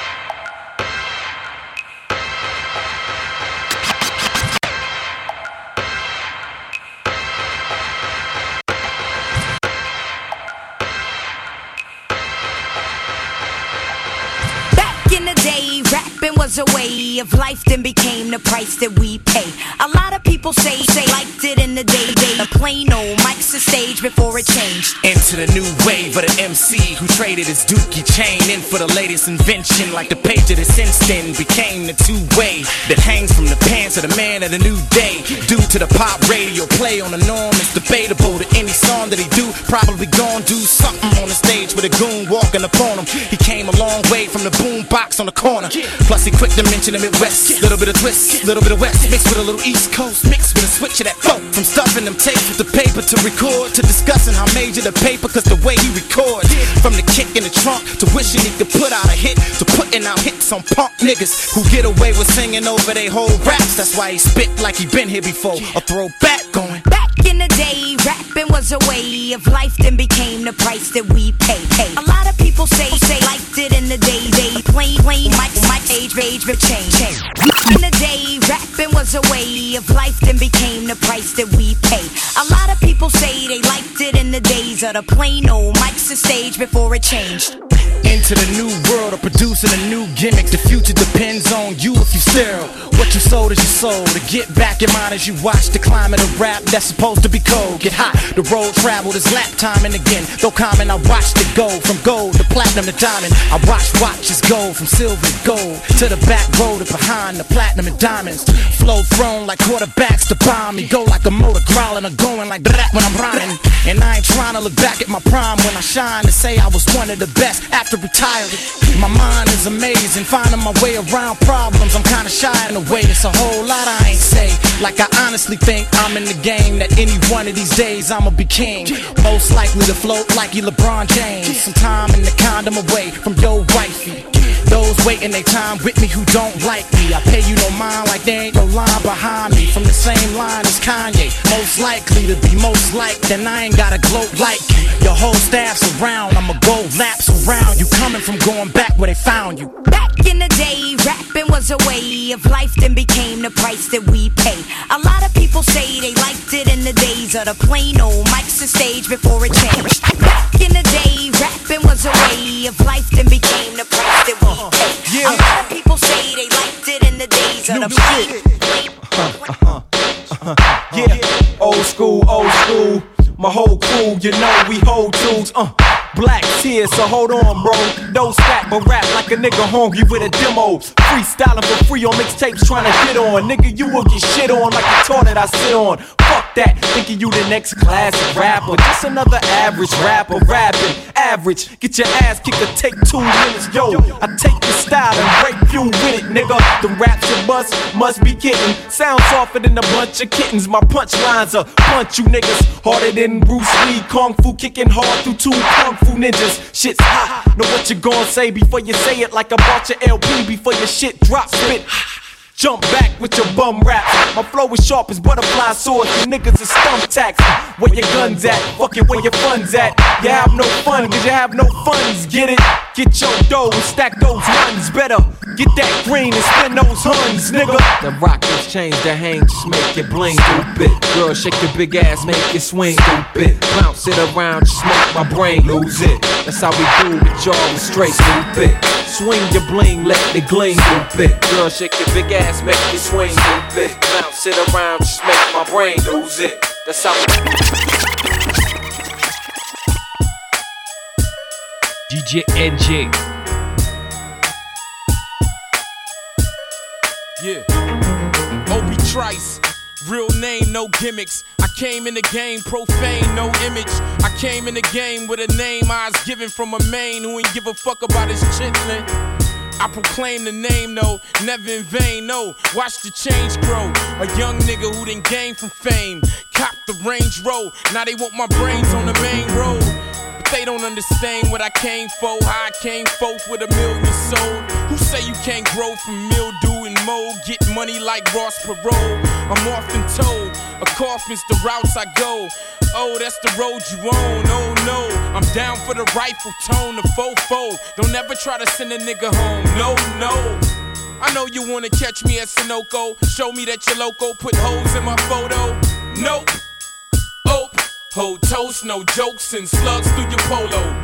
a way of life, then became the price that we pay. A lot of people say, they liked it in the day, day. A plain old mic's the stage before it changed. Into the new wave of the MC who traded his dookie chain in for the latest invention. Like the page of this instant became the two way that hangs from the pants of the man of the new day. Due to the pop radio play on the norm, it's debatable that any song that he do probably gon' do something on the stage with a goon walking upon him. He came a long way from the boom box on the corner. Plus he quick to mention the Midwest, little bit of twist, little bit of West, mixed with a little East Coast, mixed with a switch of that funk. From stuffing them tapes with the paper to record, to discussing how major the paper, cause the way he records. From the kick in the trunk to wishing he could put out a hit, to putting out hits on punk niggas who get away with singing over they whole raps. That's why he spit like he been here before. A throwback going. Back in the day, rapping was a way of life, then became the price that we pay. Hey, a lot of people say, say, liked it in the day, they plain, plain, mic, age, age, change. In the day, rapping was a way of life, then became the price that we pay. A lot of people say they liked it in the days of the plain old mics the stage before it changed. Into the new world of producing a new gimmick. The future depends on you if you sterile. What you sold is your soul. To get back in mind as you watch the climate of rap that's supposed to be cold. Get hot, the road traveled is lap time and again. Though common, I watched it go from gold to platinum to diamond. I watched watches go from silver to gold to the back road to behind the platinum and diamonds. Flow thrown like quarterbacks to bomb me. Go like a motor growling or going like that when I'm rhyming. And I ain't trying to look back at my prime when I shine and say I was one of the best after retiring. My mind is amazing, finding my way around problems. I'm kinda shy in a way, it's a whole lot I ain't say. Like I honestly think I'm in the game that any one of these days I'ma be king. Most likely to float like you LeBron James. Some time in the condom away from your wifey. Those waiting their time with me who don't like me. I pay you no mind like there ain't no line behind me. From the same line as Kanye. Most likely to be most like, then I ain't gotta gloat like your whole staff's around. I'ma go laps around. You coming from going back where they found you. Back in the day, rapping was a way of life, then became the price that we pay. A lot of people say they liked it in the days of the plain old mics the stage before it changed. Back in the day, rapping was a way of life, then became the price that we uh, pay. A lot of people say they liked it in the days of the plain Yeah, old school, old school. My whole crew, you know we hold tunes. Uh, black tears, so hold on, bro. Don't stack, but rap like a nigga hungry with a demo. Freestyling for free on mixtapes, trying to get on. Nigga, you will get shit on like the toilet I sit on. Fuck that, thinking you the next classic rapper. Just another average rapper rapping. Average, get your ass kicked to take two minutes. Yo, I take your style and break you with it, nigga. The raps you bust must be kidding. Sound softer than a bunch of kittens. My punchlines are punch you niggas harder than Bruce Lee. Kung Fu kicking hard through two Kung Fu ninjas. Shit's hot. Know what you gonna say before you say it like I bought your LP before your shit drops. Spit. Jump back with your bum rap. My flow is sharp as butterfly swords. You niggas are tax. Where your guns at? Fuck it, where your funds at? You have no fun, cause you have no funds. Get it? Get your dough and stack those ones. Better get that green and spend those huns, nigga. The rockets change the hang, just make it bling. Stupid. Girl, shake your big ass, make it swing. Stupid. Bounce it around, just make my brain lose it. That's how we do it, y'all straight. Stupid. Swing your bling, let it gleam. Stupid. Girl, shake your big ass, make it swing. Stupid. Bounce it around, just make my brain lose it. That's how DJ NJ. Yeah. Obie Trice. Real name, no gimmicks. I came in the game, profane, no image. I came in the game with a name I was given from a main who ain't give a fuck about his chitlin'. I proclaim the name though, never in vain, no. Watch the change grow. A young nigga who didn't gain from fame. Cop the Range Road, now they want my brains on the main road. But they don't understand what I came for, how I came forth with a million sold. Who say you can't grow from mildew and mold? Get money like Ross Perot. I'm often told, a coffin's the routes I go. Oh, that's the road you own. Oh no, I'm down for the rifle tone, the fofo. Don't ever try to send a nigga home. No, no. I know you wanna catch me at Sunoco. Show me that you're loco. Put holes in my photo. Nope. Oh, hold toast, no jokes and slugs through your polo.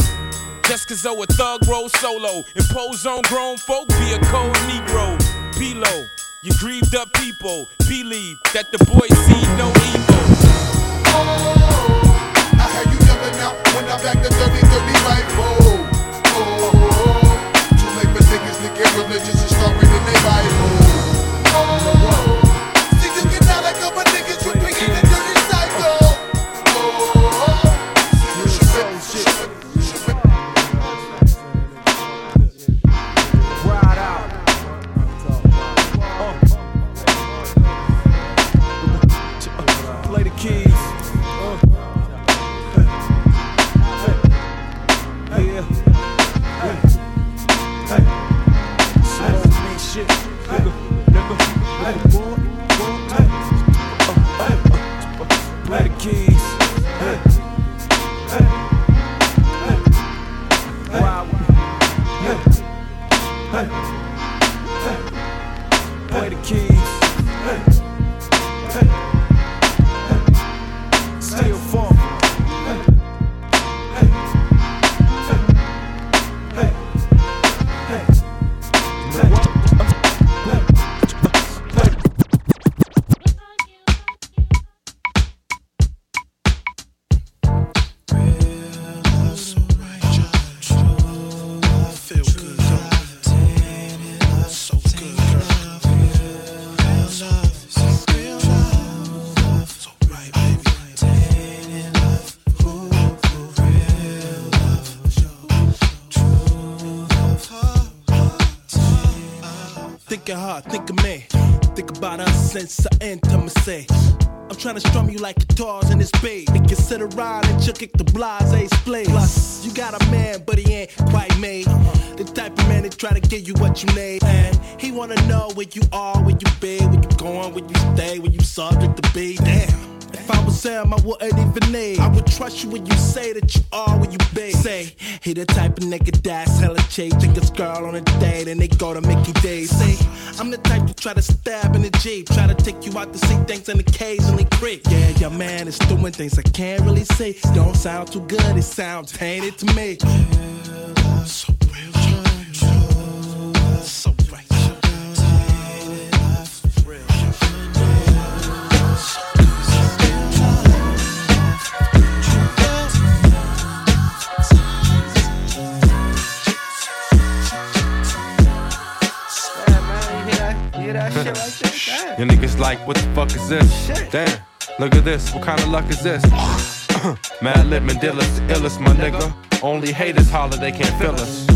Just cause oh a thug roll solo. Impose on grown folk, be a cold Negro. P-Lo, you grieved up people. Believe that the boys see no evil. When I back the 30 30 rifle. Oh, too late for niggas to get religious and start reading their Bible. Hard, think of me. Think about us since our intimacy. I'm trying to strum you like guitars in this beat. They can sit around and chuck kick the blase split. Plus, you got a man, but he ain't quite me. The type of man that try to give you what you need. And he wanna know where you are, where you be, where you going, where you stay, where you subject to be. Damn. I was Sam, I wouldn't even need. I would trust you when you say that you are where you be. Say, he the type of nigga that's hella cheap. Take his girl on a date and they go to Mickey D's. Say, I'm the type to try to stab in the Jeep. Try to take you out to see things and occasionally creep. Yeah, your man is doing things I can't really say. Don't sound too good, it sounds tainted to me. So Your niggas like, what the fuck is this? Shit. Damn, look at this, what kind of luck is this? Madlib and Dilla's the illest, my nigga. Only haters holler, they can't feel us.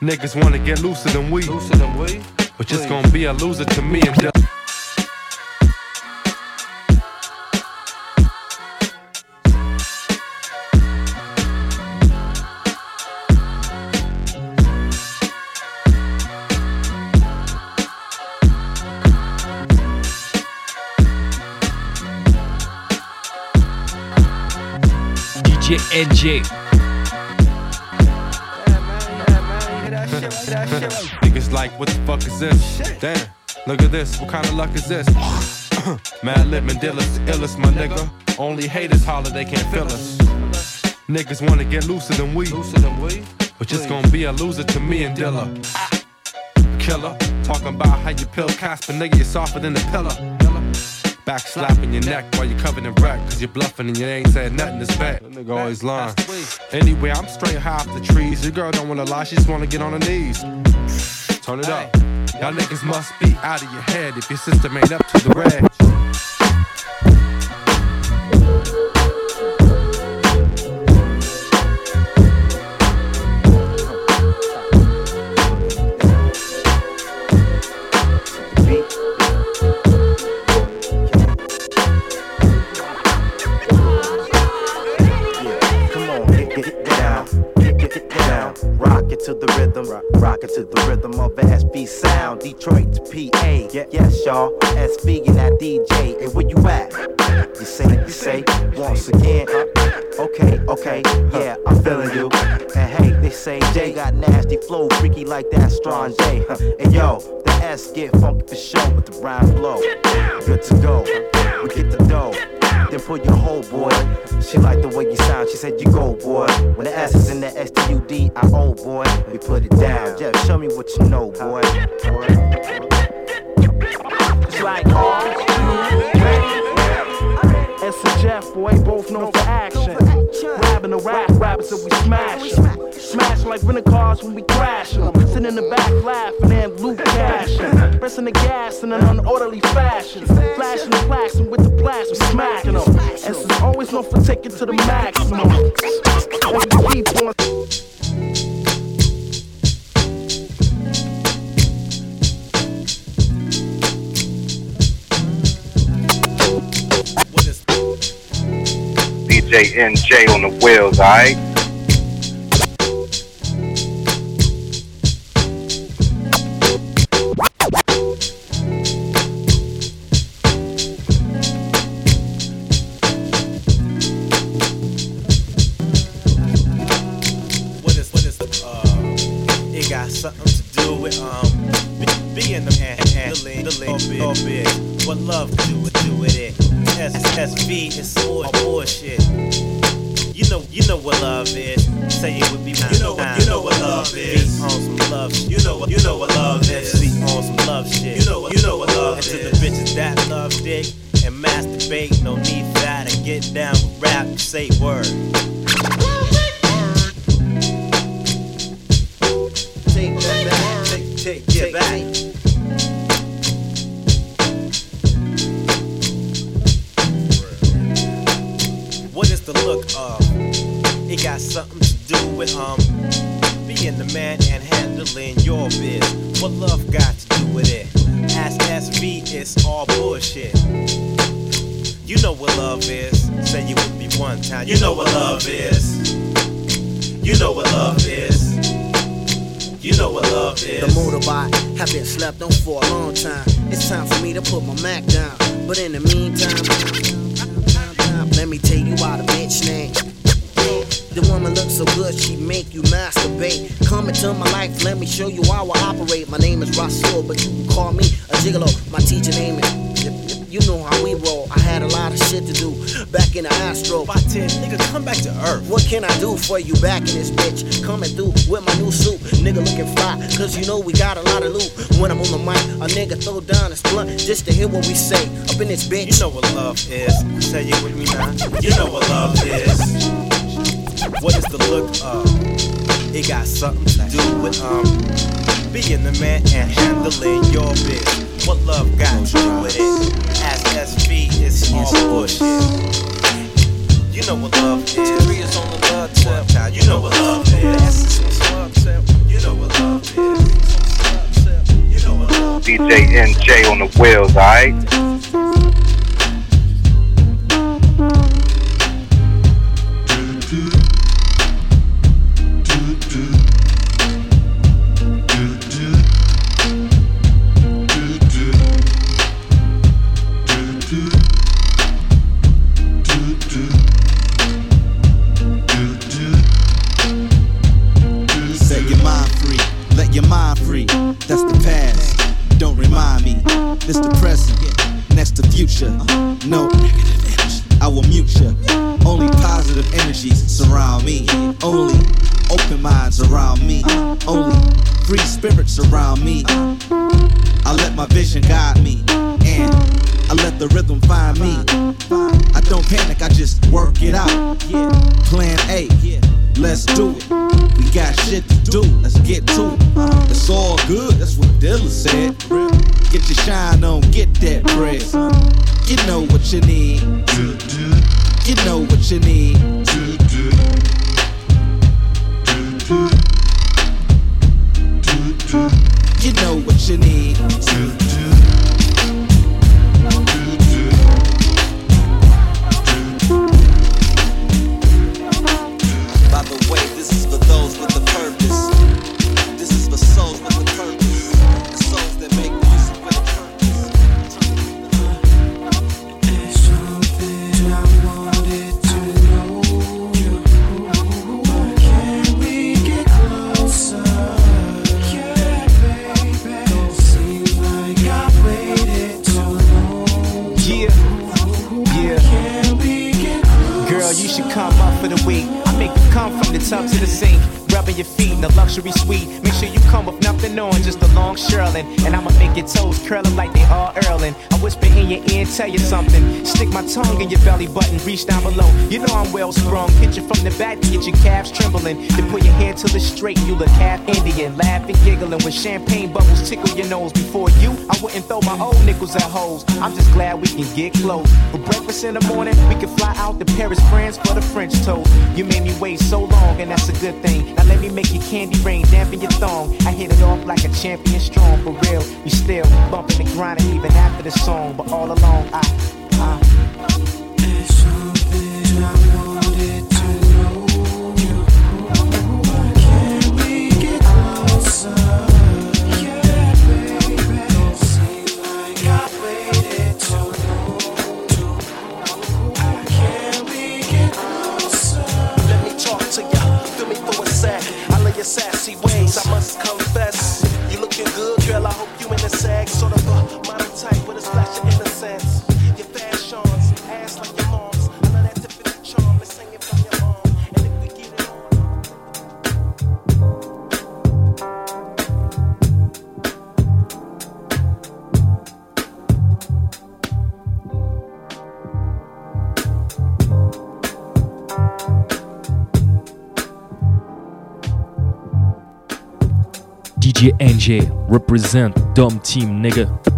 Niggas wanna get looser than we. Looser than we? But just gonna be a loser to me and just. NJ. Niggas like, what the fuck is this? Damn, look at this, what kind of luck is this? Madlib and Dilla's the illest, my nigga. Only haters holler, they can't feel us. Niggas wanna get looser than we. Looser than we? But just gonna be a loser to me and Dilla. Killer, talking about how you pill Casper, nigga, you're softer than a pillar. Back slapping your neck while you're covered in wreck, cause you're bluffing and you ain't said nothing to bad. That nigga always lying. Anyway, I'm straight high off the trees. Your girl don't wanna lie, she just wanna get on her knees. Turn it up. Y'all niggas must be out of your head if your system ain't up to the red. Rhythm, rock it to the rhythm of the SV sound. Detroit to PA, yeah, yes, y'all. SV and that DJ, hey, where you at? You say, you say, once again. Okay, okay, yeah, I'm feeling you. And hey, they say Jay got nasty flow, freaky like that strong J. And yo, the S get funky for show with the rhyme flow. Good to go, we get the dough then pull your whole boy. She liked the way you sound, she said you go boy. When the S is in the S T U D, I O boy. We put it down, yeah, show me what you know boy. boy. It's like all Jeff, boy, both known for action. Rapping the rap rappers that we smash smash 'em. Smash like rental cars when we crash crash 'em. Sitting in the back laughing and loot cashing. Pressing the gas in an unorderly fashion. Flashing the plaques and with the blast, we smacking them. S is always known for taking to the maximum. And we keep on. DJ NJ on the wheels, alright? Looking fly. Cause you know we got a lot of loot. When I'm on the mic, a nigga throw down his blunt just to hear what we say. Up in this bitch. You know what love is. Say it with me now. You know what love is. What is the look of? It got something to do with um being the man and handling your biz. What love got to do with it? Ask SV, it's all bullshit. You know what love is. Is on the love tip. You know what love is. You know what love is. DJ NJ on the wheels, alright? My guide me. And I let the rhythm find me. I don't panic, I just work it out. Plan A, let's do it. We got shit to do, let's get to it. Uh-huh. It's all good, that's what Dilla said. Get your shine on, get that bread. You know what you need. You know what you need. sprung. Hit from the back to get your calves trembling. Then put your hair to the straight. You look half Indian. Laughing, giggling with champagne bubbles tickle your nose. Before you, I wouldn't throw my old nickels at hoes. I'm just glad we can get close. For breakfast in the morning, we can fly out to Paris, France for the French toast. You made me wait so long, and that's a good thing. Now let me make your candy rain, dampen your thong. I hit it off like a champion strong, for real. We still bumping and grinding even after the song, but all along I, I. It's something I want. sassy ways. I must confess. DJ NJ, represent Dumb Team, nigga.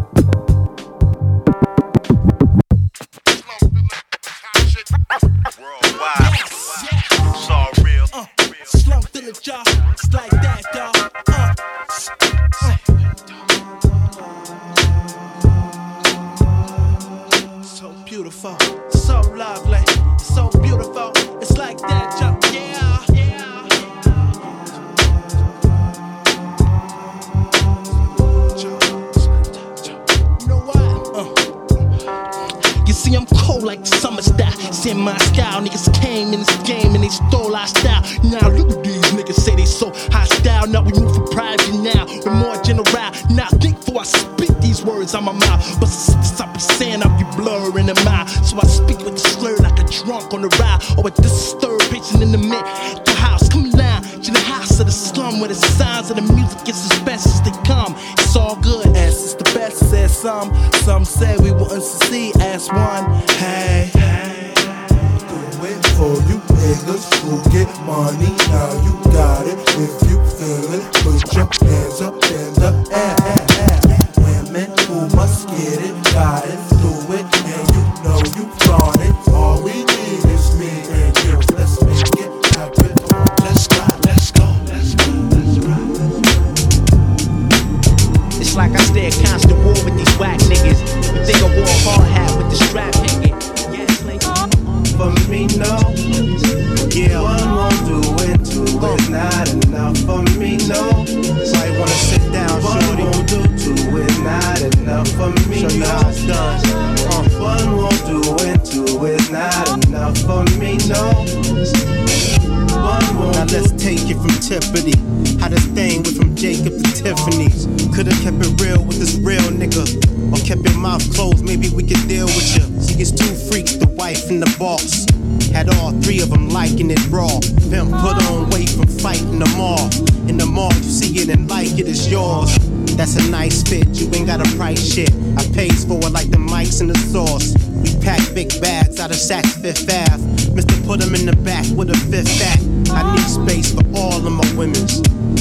Fifth Ave. Mr. Put 'em in the back with a fifth fat. I need space for all of my women's.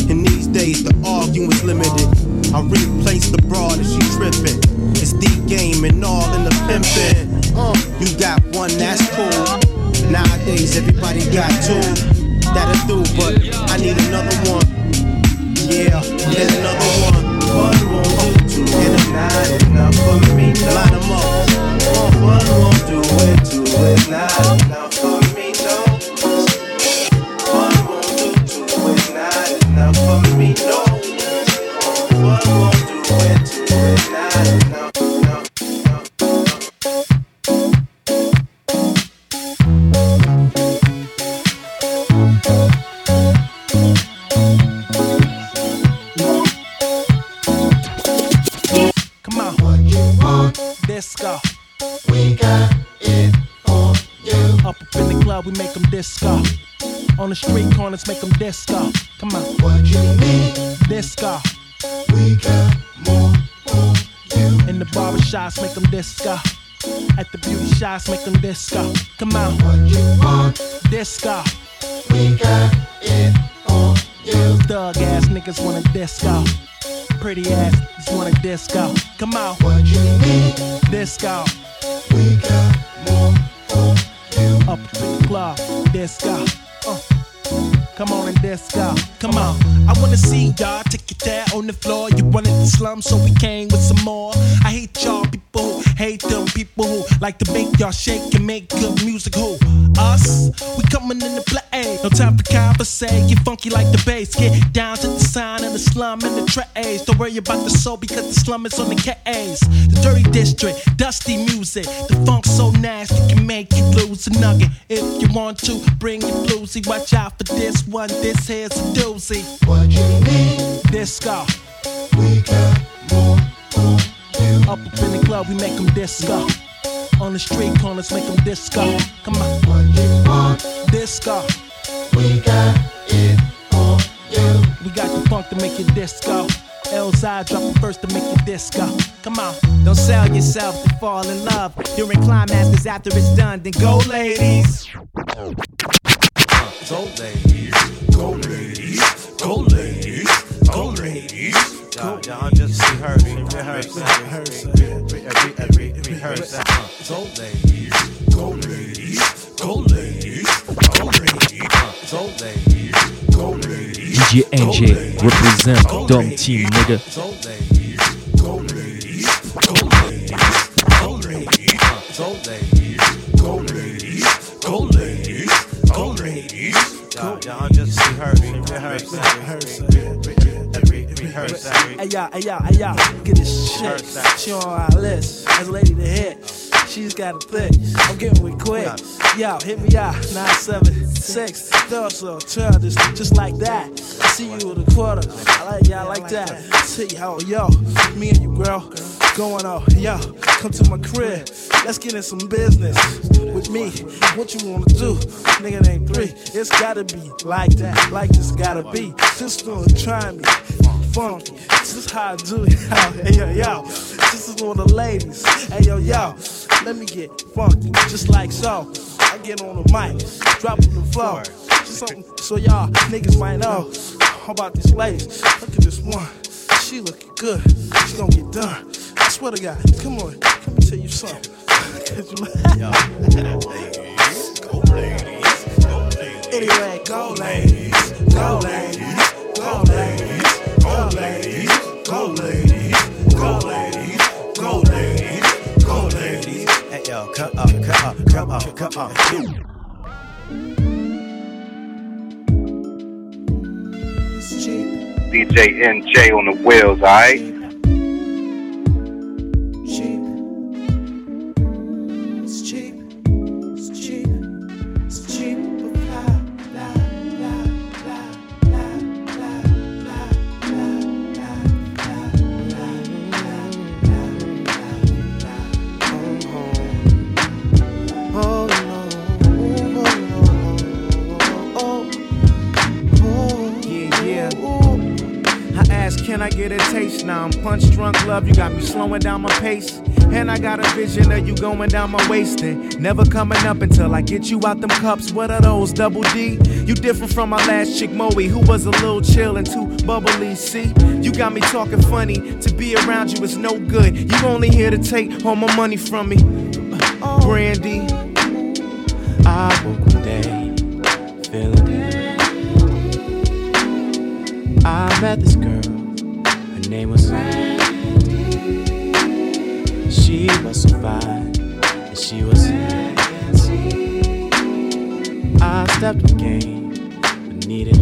In these days, the arguing's limited. I replace the broad if she trippin'. It's the game and all in the pimpin'. Uh, you got one, that's cool. Nowadays, everybody got two. Make them disco. Come on. What you want? Disco. We got it for you. Thug ass niggas wanna disco. Pretty ass just wanna disco. Come on. What you need? Disco. We got more for you. Up in the club. Disco. Uh. Come on and disco. Come on. I wanna see y'all take it there on the floor. You wanted the slum, so we came with some more. I hate y'all like to make y'all shake and make good music. Who? Us? We coming in to play. No time for conversation. Get funky like the bass. Get down to the sign and the slum and the trays. Don't worry about the soul because the slum is on the K's. The dirty district, dusty music. The funk so nasty can make you lose a nugget. If you want to, bring your bluesy. Watch out for this one. This here's a doozy. What you need? Disco. We got more. Up up in the club, we make them disco. On the street corners, make them disco. Come on. What you want? Disco. We got it for you. We got the funk to make you disco. Elzhi dropping first to make you disco. Come on. Don't sell yourself to fall in love. During climax, cause after it's done, then go, ladies. Go ladies, go ladies, go ladies, go ladies. Y'all, y'all just rehearse, rehearse, rehearse, rehearse. Go ladies, go ladies, go ladies, go ladies, go ladies, go ladies. DJ NJ represent Dom Team, nigga. Go ladies, go ladies, go ladies, go ladies, go ladies, go ladies, go ladies, go ladies. Y'all, y'all just rehearse, rehearse, rehearse, rehearse. Hey y'all, hey y'all, hey y'all, look at this shit. She on our list. As a lady to hit. She's got a thick. I'm getting with quick. Yo, hit me out. 976. So, twelve, just, just like that. I see you with a quarter. I like y'all like that. See yo, yo, me and you, girl, going on. Yo, come to my crib. Let's get in some business with me. What you wanna do? Nigga named three. It's gotta be like that. Like this gotta be. Wanna try me. Funky. This is how I do it. Hey yo, yo. This is for the ladies. Hey yo, yo. Let me get funky. Just like so. I get on the mic. Drop on the floor. Just something so y'all niggas might know. How about this ladies? Look at this one. She looking good. She gonna get done. I swear to God. Come on. Let me tell you something. 'Cause you- Anyway, go ladies, go ladies, go ladies, go ladies, go ladies, go ladies, go ladies, go ladies. Hey yo, come up, come up, come up, come up. DJ NJ on the wheels, alright? Going down my waist and never coming up until I get you out them cups. What are those, double D? You different from my last chick, Moe, who was a little chill and too bubbly. See, you got me talking funny. To be around you is no good. You only here to take all my money from me. Uh, oh. Brandi. I woke one day feeling I met this girl, I stepped in game, but needed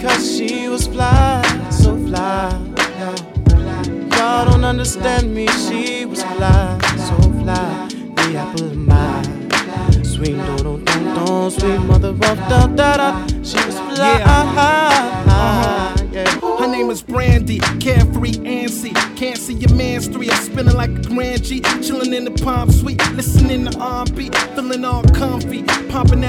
Cause she was fly, so fly. Y'all don't understand me, she was fly, so fly. The apple of my. Sweet do do do do, sweet mother of da da da. She was fly. Yeah. Uh-huh. Her name is Brandi. carefree antsy. Can't see your man's three. I'm spinning like a grand G, chilling in the palm suite, listening to R&B, feeling all comfy,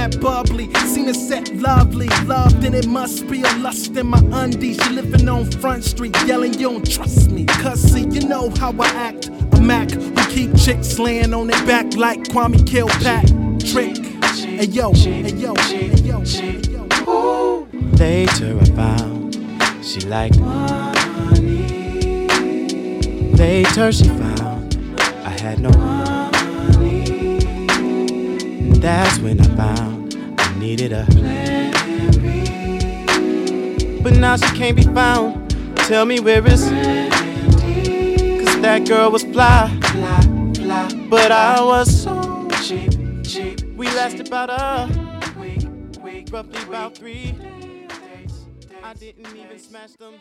bubbly. Seen a set lovely, love then it must be a lust in my undies. She living on Front Street, yelling you don't trust me, cause see you know how I act. A Mac who keep chicks laying on their back like Kwame Kilpatrick. Hey yo, hey yo, hey yo, hey yo. Later I found she liked money. Later she found I had no money. And that's when I found needed a. But now she can't be found. Tell me where is Cause that girl was fly, fly, fly. But I was so cheap, cheap. We lasted about a week, week, roughly about three days. I didn't even smash them.